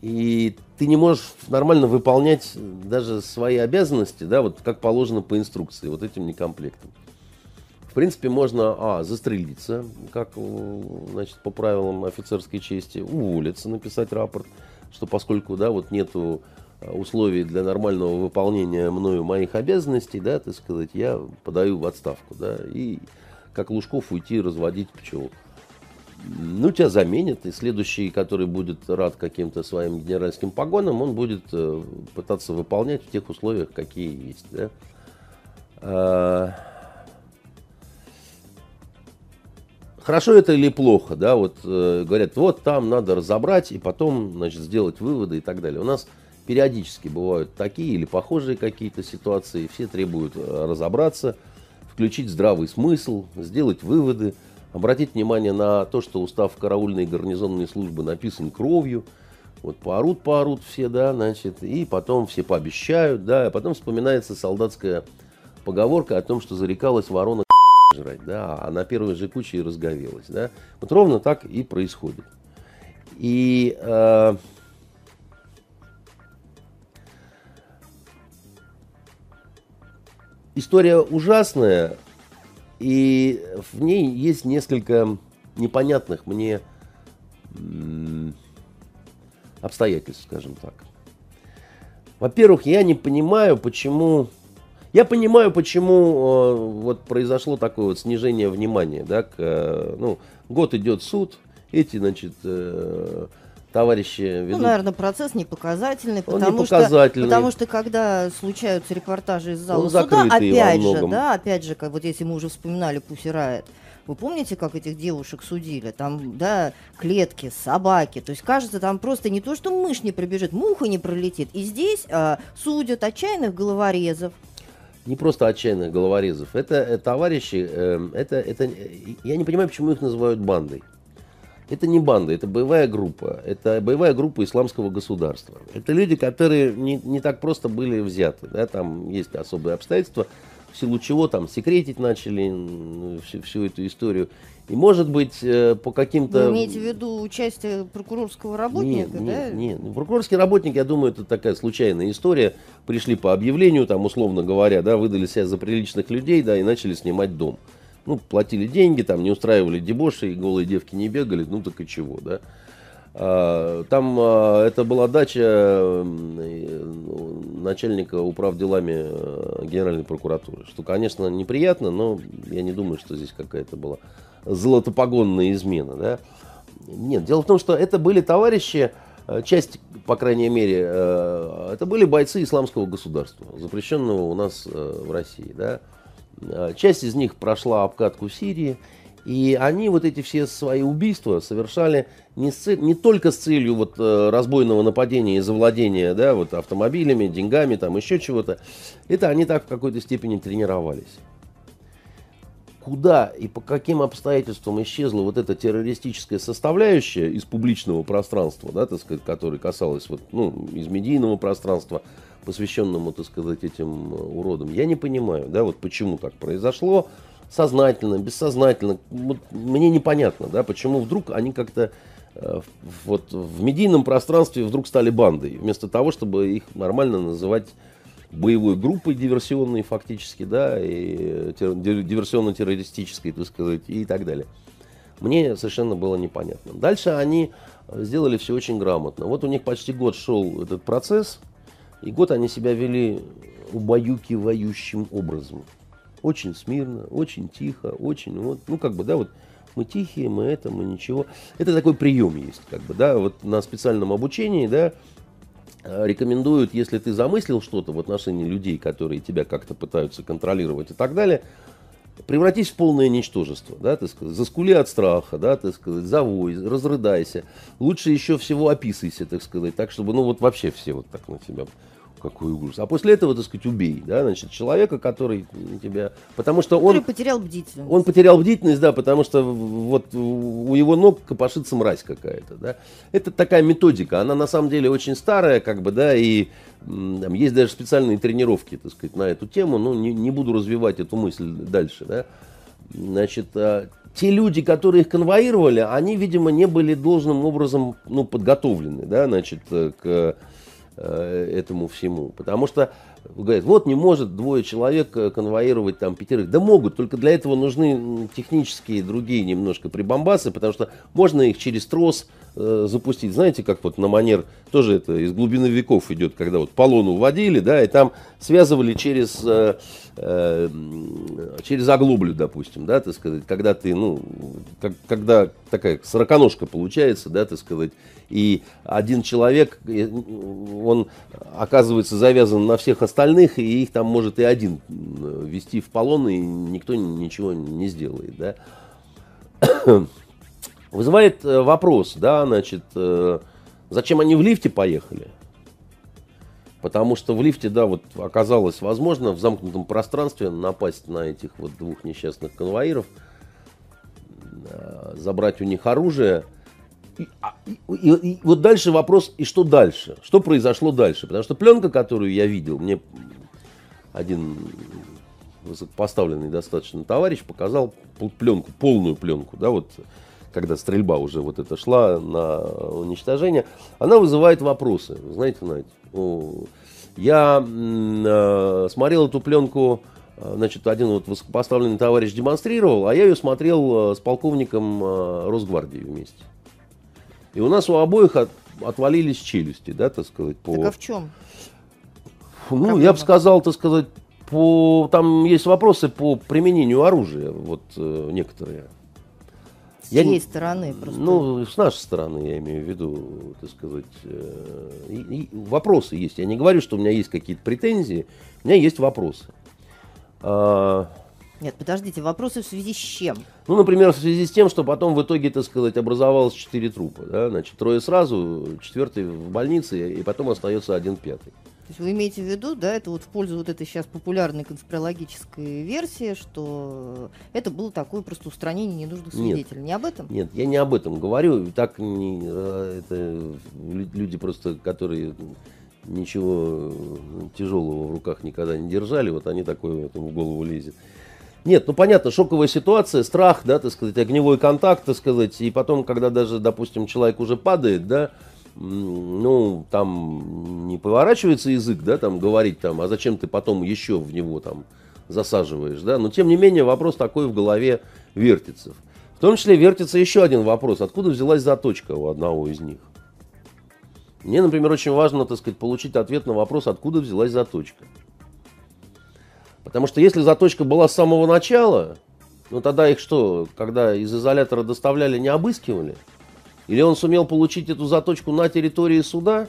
и ты не можешь нормально выполнять даже свои обязанности, да, вот как положено по инструкции, вот этим некомплектом. В принципе, можно, а, застрелиться, как, значит, по правилам офицерской чести, уволиться, написать рапорт, что поскольку, да, вот нету условий для нормального выполнения мною моих обязанностей, да, так сказать, я подаю в отставку, да, и как Лужков уйти разводить пчел. Ну, тебя заменят, и следующий, который будет рад каким-то своим генеральским погонам, он будет э, пытаться выполнять в тех условиях, какие есть. Да? Хорошо это или плохо, да, вот э, говорят, вот там надо разобрать и потом, значит, сделать выводы и так далее. У нас периодически бывают такие или похожие какие-то ситуации, все требуют э, разобраться, включить здравый смысл, сделать выводы, обратить внимание на то, что устав караульной и гарнизонной службы написан кровью, вот поорут, поорут все, да, значит, и потом все пообещают, да, а потом вспоминается солдатская поговорка о том, что зарекалась ворона жрать, да, а на первой же куче и разговелась, да. Вот ровно так и происходит. И э, история ужасная, и в ней есть несколько непонятных мне обстоятельств, скажем так. Во-первых, я не понимаю, почему... Я понимаю, почему э, вот произошло такое вот снижение внимания, да, к, э, ну, год идет суд, эти, значит, э, товарищи ну, ведут... Ну, наверное, процесс не показательный, потому, не показательный. Что, потому что когда случаются репортажи из зала Он суда, опять же, да, опять же, как вот если мы уже вспоминали Пусси Райт, вы помните, как этих девушек судили? Там, да, клетки, собаки. То есть, кажется, там просто не то, что мышь не пробежит, муха не пролетит. И здесь а, судят отчаянных головорезов. Не просто отчаянных головорезов. Это, это товарищи, э, это, это, я не понимаю, почему их называют бандой. Это не банда, это боевая группа. Это боевая группа исламского государства. Это люди, которые не, не так просто были взяты. Да? Там есть особые обстоятельства, в силу чего там секретить начали всю, всю эту историю. И может быть э, по каким-то... Вы имеете в виду участие прокурорского работника, нет, да? Нет, нет. Прокурорский работник, я думаю, это такая случайная история. Пришли по объявлению, там, условно говоря, да, выдали себя за приличных людей, да, и начали снимать дом ну, платили деньги, там не устраивали дебоши, и голые девки не бегали, ну так и чего, да. А, там а, это была дача ну, начальника управ делами э, Генеральной прокуратуры, что, конечно, неприятно, но я не думаю, что здесь какая-то была золотопогонная измена, да. Нет, дело в том, что это были товарищи, э, часть, по крайней мере, э, это были бойцы исламского государства, запрещенного у нас в России, да. Часть из них прошла обкатку Сирии. И они вот эти все свои убийства совершали не, с цель, не только с целью вот э, разбойного нападения и завладения да, вот автомобилями, деньгами, там еще чего-то. Это они так в какой-то степени тренировались. Куда и по каким обстоятельствам исчезла вот эта террористическая составляющая из публичного пространства, да, так сказать, которая касалась вот, ну, из медийного пространства, посвященному, так сказать, этим э, уродам, я не понимаю, да, вот почему так произошло, сознательно, бессознательно, вот мне непонятно, да, почему вдруг они как-то э, вот в медийном пространстве вдруг стали бандой, вместо того, чтобы их нормально называть боевой группой диверсионной фактически, да, и диверсионно-террористической, так сказать, и так далее. Мне совершенно было непонятно. Дальше они сделали все очень грамотно. Вот у них почти год шел этот процесс – и год они себя вели убаюкивающим образом. Очень смирно, очень тихо, очень, вот, ну, как бы, да, вот, мы тихие, мы это, мы ничего. Это такой прием есть, как бы, да, вот на специальном обучении, да, рекомендуют, если ты замыслил что-то в отношении людей, которые тебя как-то пытаются контролировать и так далее, превратись в полное ничтожество, да, ты сказать, заскули от страха, да, ты сказать, завой, разрыдайся, лучше еще всего описывайся, так сказать, так, чтобы, ну, вот вообще все вот так на тебя какой ужас. А после этого, так сказать, убей, да, значит, человека, который тебя... Потому что он... Который потерял бдительность. Он потерял бдительность, да, потому что вот у его ног копошится мразь какая-то, да. Это такая методика, она на самом деле очень старая, как бы, да, и там, есть даже специальные тренировки, так сказать, на эту тему, но не, не буду развивать эту мысль дальше, да. Значит, а, те люди, которые их конвоировали, они, видимо, не были должным образом, ну, подготовлены, да, значит, к э, этому всему. Потому что говорят, вот не может двое человек э, конвоировать там пятерых. Да могут, только для этого нужны технические другие немножко прибамбасы, потому что можно их через трос э, запустить. Знаете, как вот на манер, тоже это из глубины веков идет, когда вот полону вводили, да, и там связывали через, э, э, через оглоблю, допустим, да, так сказать, когда ты, ну, как, когда такая сороконожка получается, да, так сказать, и один человек, он оказывается завязан на всех остальных, и их там может и один вести в полон, и никто ничего не сделает, да. Вызывает э, вопрос, да, значит, э, зачем они в лифте поехали? Потому что в лифте, да, вот оказалось возможно в замкнутом пространстве напасть на этих вот двух несчастных конвоиров, э, забрать у них оружие – а, и, и, и, вот дальше вопрос, и что дальше? Что произошло дальше? Потому что пленка, которую я видел, мне один высокопоставленный достаточно товарищ показал пленку, полную пленку, да, вот когда стрельба уже вот это шла на уничтожение, она вызывает вопросы. Знаете, Надь, я э, смотрел эту пленку, э, значит, один вот высокопоставленный товарищ демонстрировал, а я ее смотрел э, с полковником э, Росгвардии вместе. И у нас у обоих от, отвалились челюсти, да, так сказать. По... Так а в чем? Ну, Проблема? я бы сказал, так сказать, по... там есть вопросы по применению оружия, вот э, некоторые. Я чьей стороны просто? Ну, с нашей стороны, я имею в виду, так сказать, э, и, и вопросы есть. Я не говорю, что у меня есть какие-то претензии, у меня есть вопросы. А, нет, подождите, вопросы в связи с чем? Ну, например, в связи с тем, что потом в итоге, так сказать, образовалось четыре трупа. Да? Значит, трое сразу, четвертый в больнице, и потом остается один пятый. То есть вы имеете в виду, да, это вот в пользу вот этой сейчас популярной конспирологической версии, что это было такое просто устранение ненужных свидетелей. Нет, не об этом? Нет, я не об этом говорю. Так не, э, это люди просто, которые ничего тяжелого в руках никогда не держали, вот они такое в этом в голову лезет. Нет, ну понятно, шоковая ситуация, страх, да, так сказать, огневой контакт, так сказать, и потом, когда даже, допустим, человек уже падает, да, ну, там не поворачивается язык, да, там говорить там, а зачем ты потом еще в него там засаживаешь, да, но тем не менее вопрос такой в голове вертится. В том числе вертится еще один вопрос, откуда взялась заточка у одного из них. Мне, например, очень важно, так сказать, получить ответ на вопрос, откуда взялась заточка. Потому что если заточка была с самого начала, ну тогда их что, когда из изолятора доставляли, не обыскивали? Или он сумел получить эту заточку на территории суда?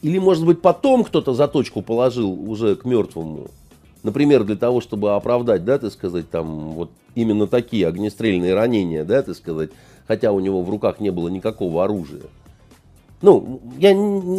Или, может быть, потом кто-то заточку положил уже к мертвому? Например, для того, чтобы оправдать, да, так сказать, там вот именно такие огнестрельные ранения, да, так сказать, хотя у него в руках не было никакого оружия. Ну, я...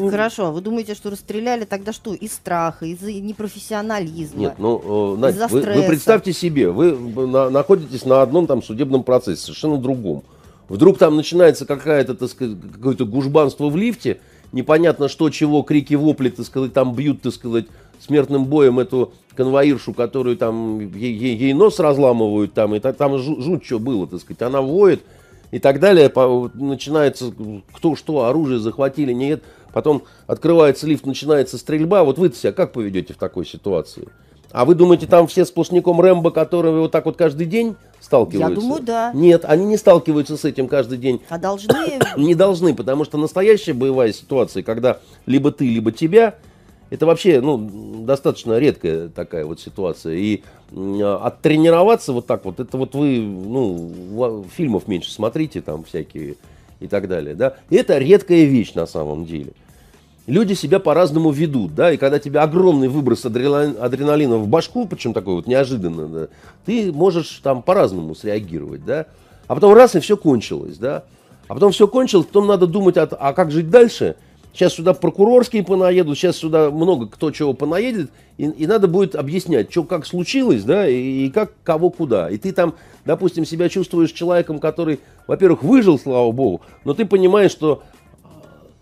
Хорошо, а вы думаете, что расстреляли тогда что? Из страха, из непрофессионализма? Нет, ну, э, Надь, вы, вы представьте себе, вы на, находитесь на одном там судебном процессе, совершенно другом. Вдруг там начинается какая-то, так сказать, какое-то гужбанство в лифте, непонятно что, чего, крики, вопли, так сказать, там бьют, так сказать, смертным боем эту конвоиршу, которую там, ей, ей, ей нос разламывают там, и там жуть что было, так сказать, она воет, и так далее. Начинается кто что, оружие захватили, нет. Потом открывается лифт, начинается стрельба. Вот вы себя как поведете в такой ситуации? А вы думаете, там все сплошняком Рэмбо, которые вот так вот каждый день сталкиваются? Я думаю, да. Нет, они не сталкиваются с этим каждый день. А должны? не должны, потому что настоящая боевая ситуация, когда либо ты, либо тебя, это вообще ну, достаточно редкая такая вот ситуация. И оттренироваться вот так вот, это вот вы, ну, фильмов меньше смотрите, там всякие и так далее, да. И это редкая вещь на самом деле. Люди себя по-разному ведут, да, и когда тебе огромный выброс адреналина в башку, причем такой вот неожиданно, да, ты можешь там по-разному среагировать, да. А потом раз, и все кончилось, да. А потом все кончилось, потом надо думать, а, а как жить дальше – Сейчас сюда прокурорские понаедут, сейчас сюда много кто чего понаедет, и, и надо будет объяснять, что как случилось, да, и, и как кого куда. И ты там, допустим, себя чувствуешь человеком, который, во-первых, выжил, слава богу, но ты понимаешь, что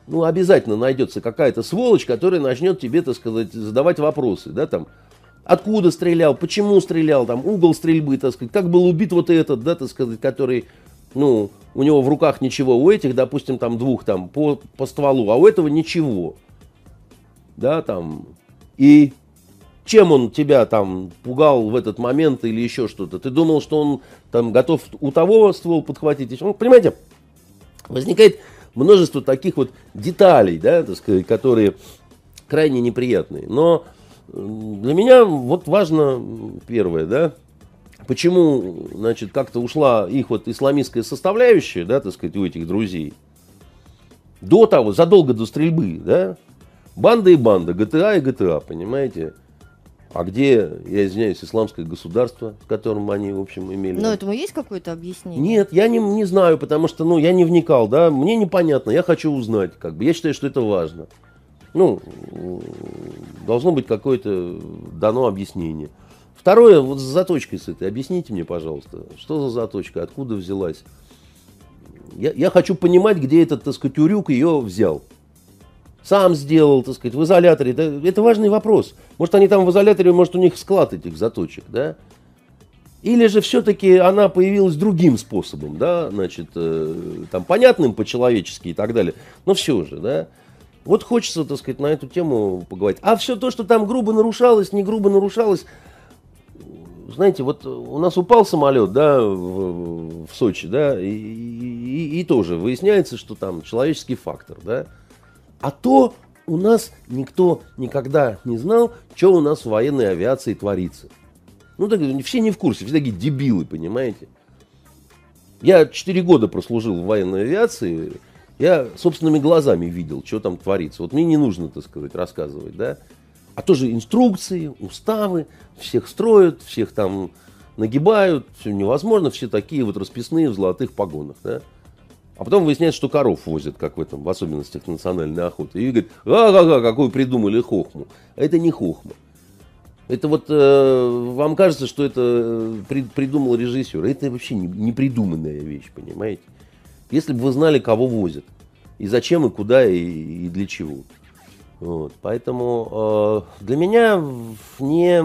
ну, обязательно найдется какая-то сволочь, которая начнет тебе, так сказать, задавать вопросы, да, там, откуда стрелял, почему стрелял, там, угол стрельбы, так сказать, как был убит вот этот, да, так сказать, который ну, у него в руках ничего, у этих, допустим, там двух там по, по стволу, а у этого ничего. да, там, и чем он тебя там пугал в этот момент или еще что-то? Ты думал, что он там готов у того ствол подхватить? Ну, понимаете, возникает множество таких вот деталей, да, так сказать, которые крайне неприятные. Но для меня вот важно первое, да, почему, значит, как-то ушла их вот исламистская составляющая, да, так сказать, у этих друзей. До того, задолго до стрельбы, да, банда и банда, ГТА и ГТА, понимаете? А где, я извиняюсь, исламское государство, с которым они, в общем, имели... Но этому есть какое-то объяснение? Нет, я не, не знаю, потому что, ну, я не вникал, да, мне непонятно, я хочу узнать, как бы, я считаю, что это важно. Ну, должно быть какое-то дано объяснение. Второе, вот с заточкой с этой, объясните мне, пожалуйста, что за заточка, откуда взялась? Я, я хочу понимать, где этот, так сказать, урюк ее взял сам сделал, так сказать, в изоляторе. Это, это важный вопрос. Может, они там в изоляторе, может, у них склад этих заточек, да? Или же все-таки она появилась другим способом, да, значит, э, там, понятным по-человечески и так далее. Но все же, да. Вот хочется, так сказать, на эту тему поговорить. А все то, что там грубо нарушалось, не грубо нарушалось, знаете, вот у нас упал самолет, да, в, в Сочи, да, и, и, и тоже выясняется, что там человеческий фактор, да. А то у нас никто никогда не знал, что у нас в военной авиации творится. Ну, так, все не в курсе, все такие дебилы, понимаете. Я 4 года прослужил в военной авиации, я собственными глазами видел, что там творится. Вот мне не нужно, так сказать, рассказывать, да. А тоже инструкции, уставы, всех строят, всех там нагибают, все невозможно, все такие вот расписные в золотых погонах, да. А потом выясняется, что коров возят, как в этом, в особенностях национальной охоты. И говорит, ага-га, какую придумали хохму. А это не хохма. Это вот э, вам кажется, что это э, при, придумал режиссер. Это вообще не, не придуманная вещь, понимаете? Если бы вы знали, кого возят, и зачем, и куда, и, и для чего. Вот. Поэтому э, для меня не,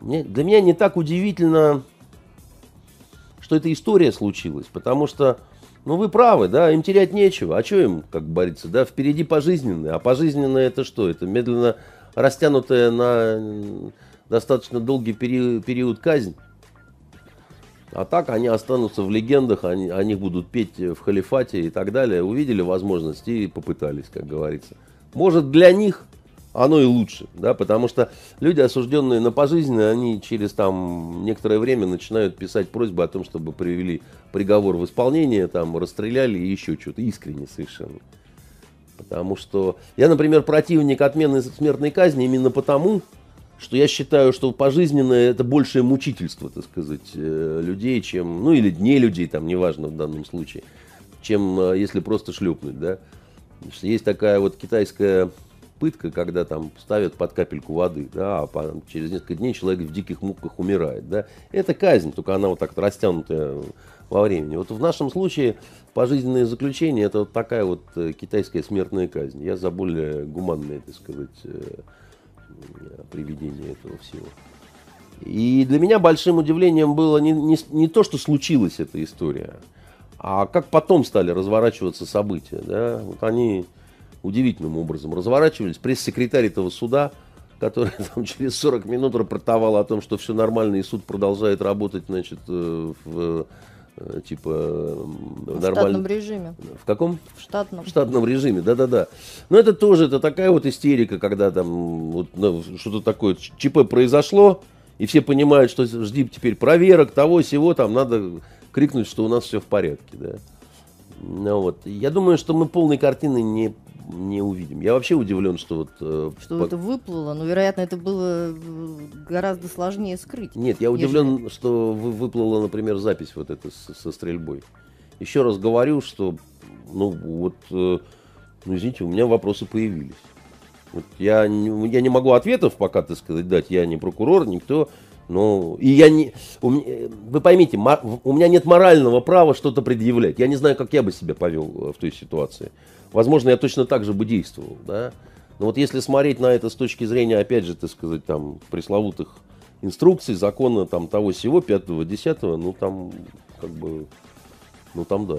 мне, для меня не так удивительно, что эта история случилась, потому что ну, вы правы, да, им терять нечего. А что им, как говорится, да, впереди пожизненное. А пожизненное это что? Это медленно растянутая на достаточно долгий период, период казнь. А так они останутся в легендах, они, они будут петь в халифате и так далее. Увидели возможность и попытались, как говорится. Может, для них оно и лучше, да, потому что люди, осужденные на пожизненное, они через там некоторое время начинают писать просьбы о том, чтобы привели приговор в исполнение, там, расстреляли и еще что-то, искренне совершенно. Потому что я, например, противник отмены смертной казни именно потому, что я считаю, что пожизненное это большее мучительство, так сказать, э, людей, чем, ну или не людей, там, неважно в данном случае, чем э, если просто шлепнуть, да. Есть такая вот китайская пытка, когда там ставят под капельку воды, да, а через несколько дней человек в диких муках умирает, да. Это казнь, только она вот так растянутая во времени. Вот в нашем случае пожизненное заключение это вот такая вот э, китайская смертная казнь. Я за более гуманное, так сказать, э, приведение этого всего. И для меня большим удивлением было не, не, не то, что случилась эта история, а как потом стали разворачиваться события. Да? Вот они удивительным образом разворачивались. Пресс-секретарь этого суда, который там, через 40 минут рапортовал о том, что все нормально, и суд продолжает работать значит, э, в э, типа в штатном режиме. В каком? В штатном. В штатном режиме, да-да-да. Но это тоже, это такая вот истерика, когда там вот, ну, что-то такое, ЧП произошло, и все понимают, что жди теперь проверок, того, всего, там надо крикнуть, что у нас все в порядке, да. Ну, вот. Я думаю, что мы полной картины не не увидим. Я вообще удивлен, что вот... Э, что по... это выплыло, но, вероятно, это было э, гораздо сложнее скрыть. Нет, я удивлен, нежели... что выплыла, например, запись вот эта со, со стрельбой. Еще раз говорю, что, ну, вот, э, ну, извините, у меня вопросы появились. Вот я, не, я не могу ответов пока, так сказать, дать, я не прокурор, никто, ну, и я не... У меня, вы поймите, у меня нет морального права что-то предъявлять. Я не знаю, как я бы себя повел э, в той ситуации. Возможно, я точно так же бы действовал, да. Но вот если смотреть на это с точки зрения, опять же, так сказать, там, пресловутых инструкций, закона там того всего, пятого, десятого, ну, там, как бы, ну, там, да.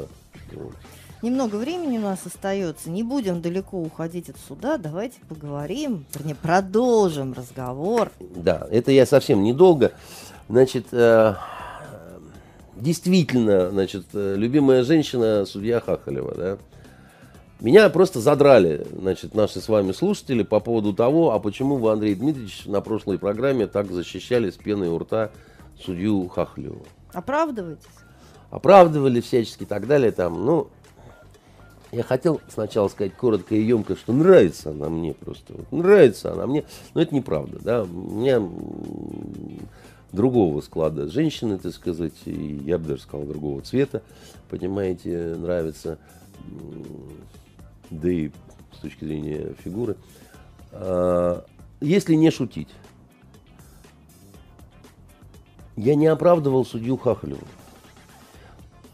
Вот. немного времени у нас остается. Не будем далеко уходить от суда. Давайте поговорим, вернее, продолжим разговор. Да, это я совсем недолго. Значит, э, действительно, значит, э, любимая женщина, судья Хахалева, да, меня просто задрали, значит, наши с вами слушатели по поводу того, а почему вы, Андрей Дмитриевич, на прошлой программе так защищали с пеной у рта судью Хахалеву. Оправдываетесь? Оправдывали всячески и так далее. Там, ну, я хотел сначала сказать коротко и емко, что нравится она мне просто. Вот, нравится она мне. Но это неправда. Да? У меня другого склада женщины, так сказать, и я бы даже сказал другого цвета, понимаете, нравится да и с точки зрения фигуры. А, если не шутить, я не оправдывал судью Хахалеву.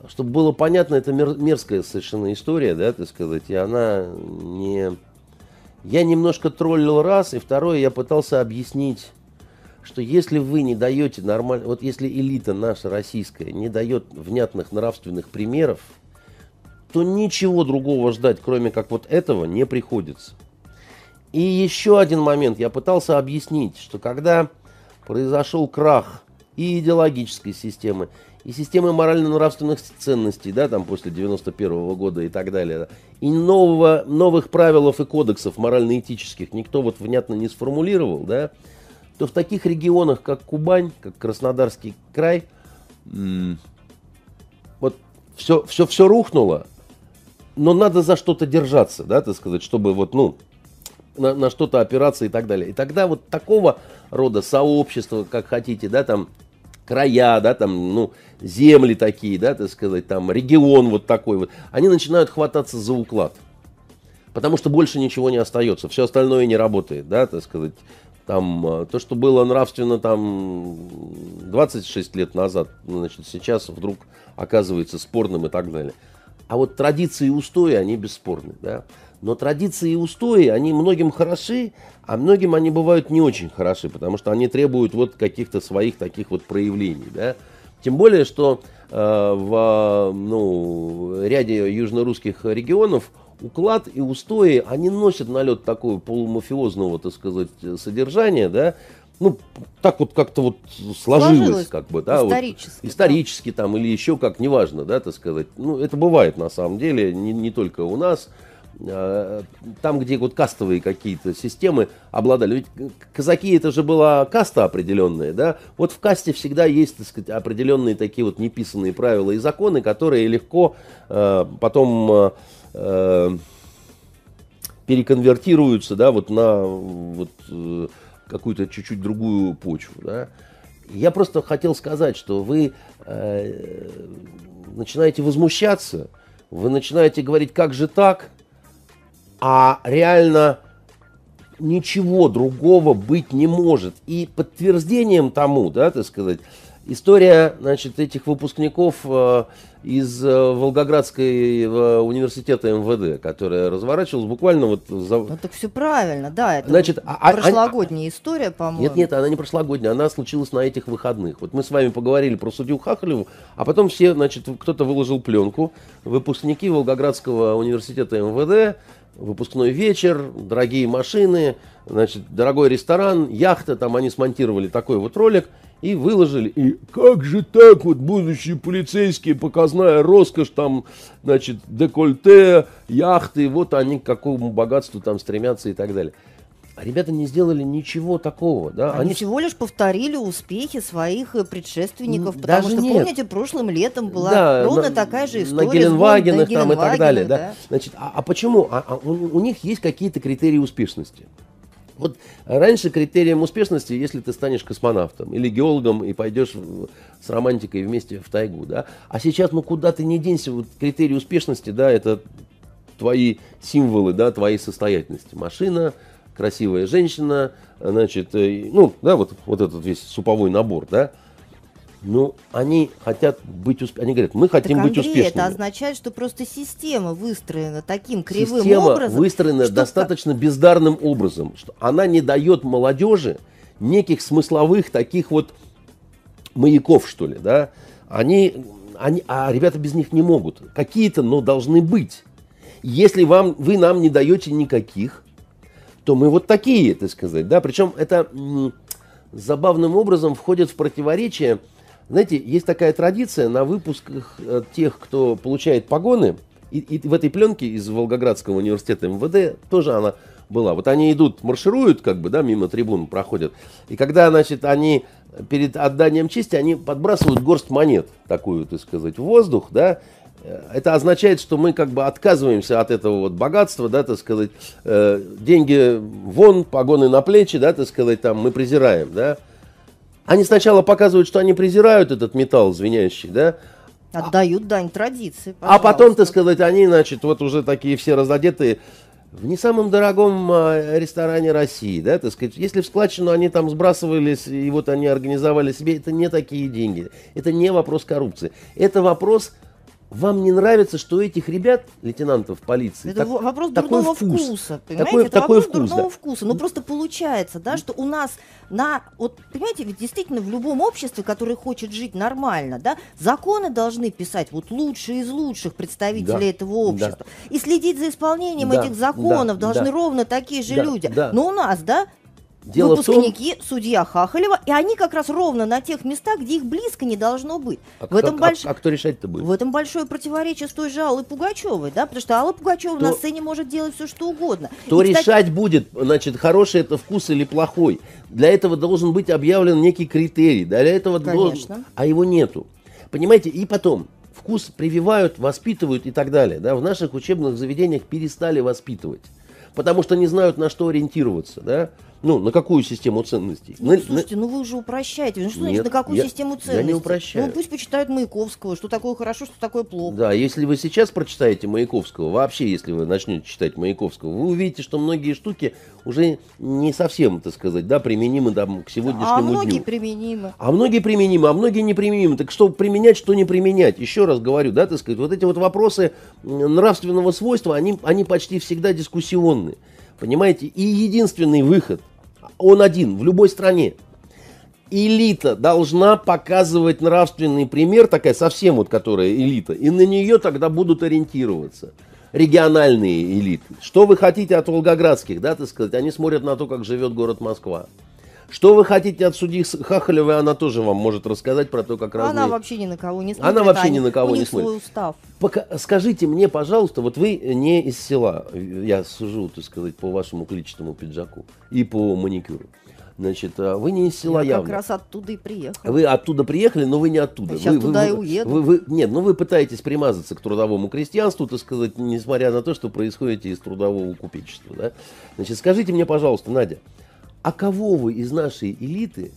Чтобы было понятно, это мерзкая совершенно история, да, так сказать, и она не... Я немножко троллил раз, и второе, я пытался объяснить, что если вы не даете нормально, вот если элита наша российская не дает внятных нравственных примеров, то ничего другого ждать, кроме как вот этого, не приходится. И еще один момент. Я пытался объяснить, что когда произошел крах и идеологической системы, и системы морально-нравственных ценностей, да, там после 91 -го года и так далее, и нового, новых правил и кодексов морально-этических никто вот внятно не сформулировал, да, то в таких регионах, как Кубань, как Краснодарский край, вот все, все, все рухнуло, но надо за что-то держаться, да, так сказать, чтобы вот, ну, на, на что-то опираться и так далее. И тогда вот такого рода сообщества, как хотите, да, там, края, да, там, ну, земли такие, да, так сказать, там, регион вот такой вот, они начинают хвататься за уклад. Потому что больше ничего не остается, все остальное не работает, да, так сказать. Там, э, то, что было нравственно там 26 лет назад, значит, сейчас вдруг оказывается спорным и так далее. А вот традиции и устои, они бесспорны. Да? Но традиции и устои, они многим хороши, а многим они бывают не очень хороши, потому что они требуют вот каких-то своих таких вот проявлений. Да? Тем более, что э, в ну, ряде южнорусских регионов уклад и устои, они носят налет такого полумафиозного, так сказать, содержания, да, ну, так вот как-то вот сложилось, сложилось как бы, да, исторически, вот, исторически да. там или еще как, неважно, да, так сказать. Ну, это бывает на самом деле, не, не только у нас. А, там, где вот кастовые какие-то системы обладали. Ведь казаки это же была каста определенная, да. Вот в касте всегда есть, так сказать, определенные такие вот неписанные правила и законы, которые легко э, потом э, переконвертируются, да, вот на вот, э, какую-то чуть-чуть другую почву. Да? Я просто хотел сказать, что вы э, начинаете возмущаться, вы начинаете говорить, как же так, а реально ничего другого быть не может. И подтверждением тому, да, так сказать, история, значит, этих выпускников э, из э, Волгоградской э, университета МВД, которая разворачивалась буквально вот... За... Ну так все правильно, да, это Значит, а, а, прошлогодняя а, история, по-моему. Нет, нет, она не прошлогодняя, она случилась на этих выходных. Вот мы с вами поговорили про судью Хахалеву, а потом все, значит, кто-то выложил пленку, выпускники Волгоградского университета МВД, выпускной вечер, дорогие машины, значит, дорогой ресторан, яхта, там они смонтировали такой вот ролик – и выложили. И как же так вот будущие полицейские, показная роскошь, там, значит, декольте, яхты, вот они к какому богатству там стремятся и так далее. А ребята не сделали ничего такого, да? Они, Они всего лишь повторили успехи своих э, предшественников, потому Даже что, нет. помните, прошлым летом была да, ровно на, такая же история. На Геленвагенах там и так далее, да? да? Значит, а, а почему? А, а у, у них есть какие-то критерии успешности. Вот раньше критерием успешности, если ты станешь космонавтом или геологом и пойдешь с романтикой вместе в тайгу, да. А сейчас, ну куда ты не денься, вот критерий успешности, да, это твои символы, да, твоей состоятельности. Машина, красивая женщина, значит, э, ну, да, вот, вот этот весь суповой набор, да. Ну, они хотят быть успешными. Они говорят, мы хотим так, Андрей, быть успешными. это означает, что просто система выстроена таким кривым система образом. Система выстроена что достаточно бездарным образом, что она не дает молодежи неких смысловых таких вот маяков, что ли, да. Они они, а ребята без них не могут. Какие-то, но должны быть. Если вам, вы нам не даете никаких, то мы вот такие, так сказать, да, причем это забавным образом входит в противоречие. Знаете, есть такая традиция на выпусках э, тех, кто получает погоны, и, и в этой пленке из Волгоградского университета МВД тоже она была. Вот они идут, маршируют, как бы, да, мимо трибун проходят. И когда, значит, они перед отданием чести, они подбрасывают горсть монет, такую, так сказать, в воздух, да, это означает, что мы как бы отказываемся от этого вот богатства, да, так сказать, э, деньги вон, погоны на плечи, да, так сказать, там мы презираем, да. Они сначала показывают, что они презирают этот металл звенящий, да, Отдают дань традиции. А потом, так сказать, они, значит, вот уже такие все разодетые в не самом дорогом а, ресторане России, да, так сказать, если в складчину они там сбрасывались, и вот они организовали себе, это не такие деньги, это не вопрос коррупции, это вопрос вам не нравится, что у этих ребят, лейтенантов полиции, это так, вопрос такой дурного вкус, вкуса, понимаете? такой, это такой вопрос вкус, дурного да. вкуса. Ну просто получается, да, что у нас на, вот понимаете, ведь действительно в любом обществе, которое хочет жить нормально, да, законы должны писать вот лучшие из лучших представителей Да, этого общества. И следить за исполнением Да, этих законов да, должны да. ровно такие же Да, люди. да. Но у нас, да, Дело в том, выпускники, судья Хахалева, и они как раз ровно на тех местах, где их близко не должно быть. а, в этом а- больш- а кто решать-то будет? в этом большое противоречие с той же Аллой Пугачевой, да, потому что Алла Пугачева Кто- на сцене может делать все, что угодно. Кто И, кстати, решать будет, значит, хороший это вкус или плохой? Для этого должен быть объявлен некий критерий. Для этого должен- Конечно. а его нету. Понимаете? И потом вкус прививают, воспитывают и так далее. Да? В наших учебных заведениях перестали воспитывать, потому что не знают на что ориентироваться, да? Ну, на какую систему ценностей? Ну, На- на- слушайте, ну вы уже упрощаете. Ну что Нет, значит, на какую я- систему я не ценностей? упрощаю. Ну пусть почитают Маяковского, что такое хорошо, что такое плохо. Да, если вы сейчас прочитаете Маяковского, вообще, если вы начнете читать Маяковского, вы увидите, что многие штуки уже не совсем, так сказать, да, применимы там, к сегодняшнему а многие дню. применимы. А многие применимы, а многие неприменимы. Так что применять, что не применять? Еще раз говорю, да, так сказать, вот эти вот вопросы нравственного свойства, они, они почти всегда дискуссионны. Понимаете? И единственный выход, он один в любой стране. Элита должна показывать нравственный пример, такая совсем вот, которая элита, и на нее тогда будут ориентироваться региональные элиты. Что вы хотите от волгоградских, да, так сказать, они смотрят на то, как живет город Москва. Что вы хотите от судьи Хахалевой, она тоже вам может рассказать про то, как разные... Она вообще ни на кого не смотрит. Она вообще ни на кого не смотрит. свой устав. Пока, скажите мне, пожалуйста, вот вы не из села, я сужу, так сказать, по вашему клетчатому пиджаку и по маникюру. Значит, а вы не из села Я явно. как раз оттуда и приехала. Вы оттуда приехали, но вы не оттуда. Я сейчас вы, туда вы- и уеду. Вы, вы- нет, ну вы пытаетесь примазаться к трудовому крестьянству, так сказать, несмотря на то, что происходите из трудового купечества. Да? Значит, скажите мне, пожалуйста, Надя, а кого вы из нашей элиты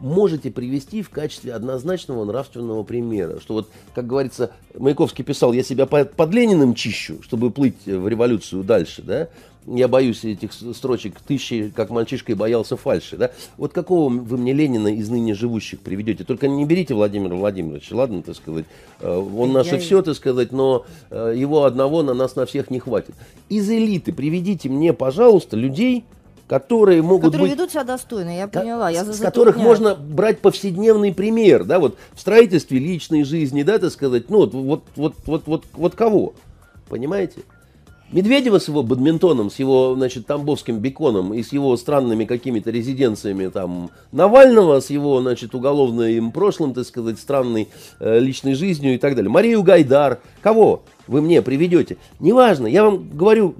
можете привести в качестве однозначного нравственного примера? Что вот, как говорится, Маяковский писал, я себя под, Лениным чищу, чтобы плыть в революцию дальше, да? Я боюсь этих строчек тысячи, как мальчишка и боялся фальши, да? Вот какого вы мне Ленина из ныне живущих приведете? Только не берите Владимира Владимировича, ладно, так сказать. Э, Он наше я- все, так сказать, но э, его одного на нас на всех не хватит. Из элиты приведите мне, пожалуйста, людей, которые могут Которые быть ведут себя достойно, я поняла. Я с, которых можно брать повседневный пример, да, вот в строительстве личной жизни, да, так сказать, ну вот, вот, вот, вот, вот, вот кого, понимаете? Медведева с его бадминтоном, с его, значит, тамбовским беконом и с его странными какими-то резиденциями там Навального, с его, значит, уголовным прошлым, так сказать, странной э, личной жизнью и так далее. Марию Гайдар. Кого вы мне приведете? Неважно, я вам говорю,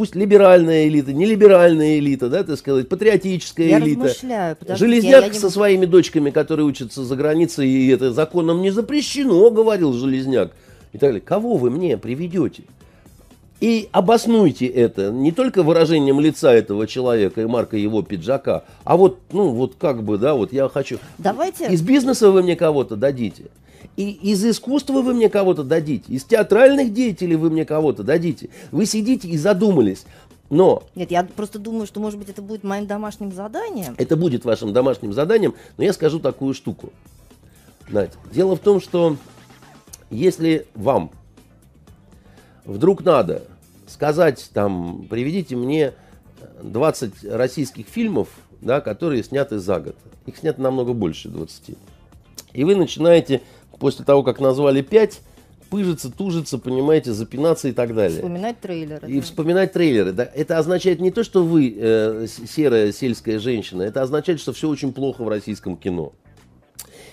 пусть либеральная элита, нелиберальная элита, да, так сказать, патриотическая Я элита. размышляю. Железняк я- я не- со своими дочками, которые учатся за границей, и это законом не запрещено, говорил Железняк. И так далее. Кого вы мне приведете? И обоснуйте это не только выражением лица этого человека и марка его пиджака, а вот, ну, вот как бы, да, вот я хочу. Давайте... Из бизнеса вы мне кого-то дадите. И из искусства вы мне кого-то дадите. Из театральных деятелей вы мне кого-то дадите. Вы сидите и задумались. Но Нет, я просто думаю, что, может быть, это будет моим домашним заданием. это будет вашим домашним заданием, но я скажу такую штуку. Надь, дело в том, что если вам вдруг надо сказать, там, приведите мне 20 российских фильмов, да, которые сняты за год. Их снято намного больше 20. И вы начинаете после того, как назвали пять, пыжиться, тужиться, понимаете, запинаться и так далее. Вспоминать трейлеры. И да. вспоминать трейлеры. Да, это означает не то, что вы э, серая сельская женщина, это означает, что все очень плохо в российском кино.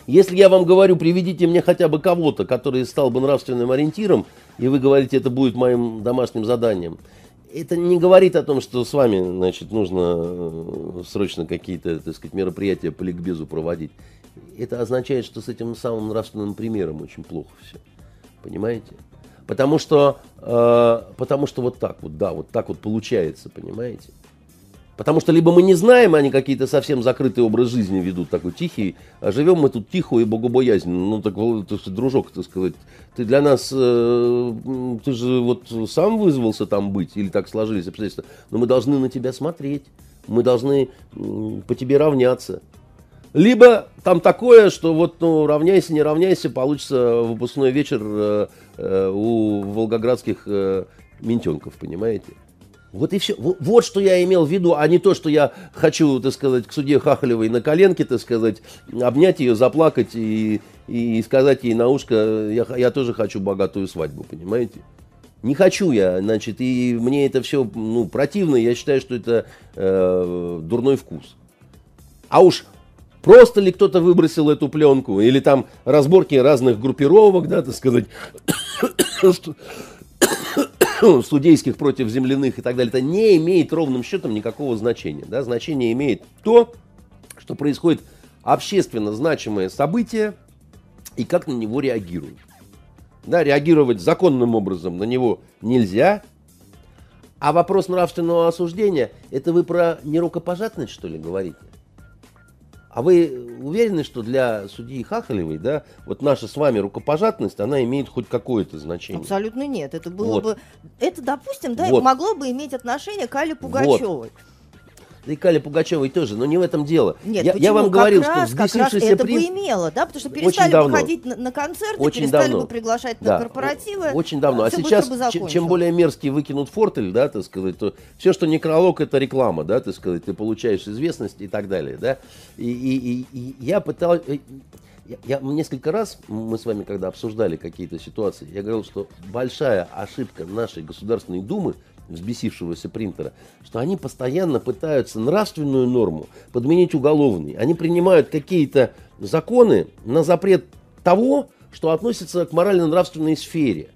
Если я вам говорю, приведите мне хотя бы кого-то, который стал бы нравственным ориентиром, и вы говорите, это будет моим домашним заданием, это не говорит о том, что с вами, значит, нужно э, срочно какие-то, так сказать, мероприятия по ликбезу проводить. Это означает, что с этим самым нравственным примером очень плохо все. Понимаете? Потому что, э, потому что вот так вот, да, вот так вот получается, понимаете? Потому что либо мы не знаем, они какие-то совсем закрытый образ жизни ведут, такой тихий, а живем мы тут тихо и богобоязненно. Ну, так, дружок, так сказать, ты для нас, э, ты же вот сам вызвался там быть, или так сложились обстоятельства, но мы должны на тебя смотреть, мы должны м, по тебе равняться. Либо там такое, что вот, ну, равняйся, не равняйся, получится выпускной вечер э, э, у волгоградских э, ментенков, понимаете? Вот и все. Вот, вот что я имел в виду, а не то, что я хочу, так сказать, к суде Хахалевой на коленке, так сказать, обнять ее, заплакать и, и сказать ей на ушко, я, я тоже хочу богатую свадьбу, понимаете? Не хочу я, значит, и мне это все ну, противно, я считаю, что это э, дурной вкус. А уж просто ли кто-то выбросил эту пленку, или там разборки разных группировок, да, так сказать, судейских против земляных и так далее, это не имеет ровным счетом никакого значения. Да? Значение имеет то, что происходит общественно значимое событие и как на него реагируют. Да, реагировать законным образом на него нельзя. А вопрос нравственного осуждения, это вы про нерукопожатность, что ли, говорите? А вы уверены, что для судьи Хахалевой, да, вот наша с вами рукопожатность, она имеет хоть какое-то значение? Абсолютно нет. Это было Вот. бы. Это, допустим, да, Вот. могло бы иметь отношение к Али Пугачевой. Да и Кале Пугачевой тоже, но не в этом дело. Нет, я, почему? я вам Как говорил, раз, что как раз взбесившийся это принц... бы имело, да, потому что перестали бы ходить на, на концерты, Очень перестали давно. бы приглашать Да, на корпоративы. Очень давно. А сейчас, чем закончилось. более мерзкий выкинут фортель, да, так сказать, то все, что некролог, это реклама, да, так сказать, ты получаешь известность и так далее, да. И, и- и- и я пытался... Я, я несколько раз, мы с вами когда обсуждали какие-то ситуации, я говорил, что большая ошибка нашей Государственной Думы, взбесившегося принтера, что они постоянно пытаются нравственную норму подменить уголовной. Они принимают какие-то законы на запрет того, что относится к морально-нравственной сфере.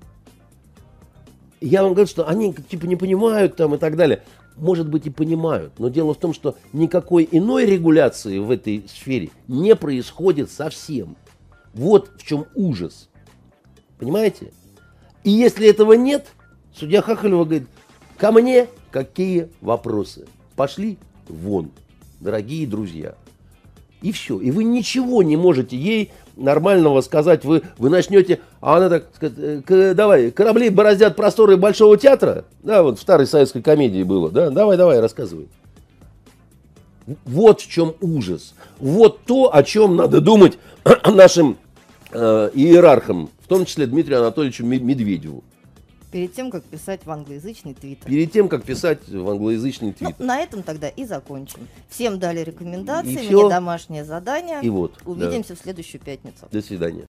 Я вам говорю, что они типа не понимают там и так далее. Может быть и понимают, но дело в том, что никакой иной регуляции в этой сфере не происходит совсем. Вот в чем ужас. Понимаете? И если этого нет, судья Хахалева говорит, ко мне какие вопросы? Пошли вон, дорогие друзья. И все. И вы ничего не можете ей нормального сказать. Вы, вы начнете, а она так сказать, э, давай, корабли бороздят просторы Большого театра. Да, вот в старой советской комедии было. Да, давай, давай, рассказывай. Вот в чем ужас. Вот то, о чем надо думать нашим э, иерархам, в том числе Дмитрию Анатольевичу Ме- Медведеву. Перед тем, как писать в англоязычный твиттер. Перед тем, как писать в англоязычный Ну, твиттер. на этом тогда и закончим. Всем дали рекомендации, И мне всё. домашнее задание. И вот. да. Увидимся в следующую пятницу. До свидания.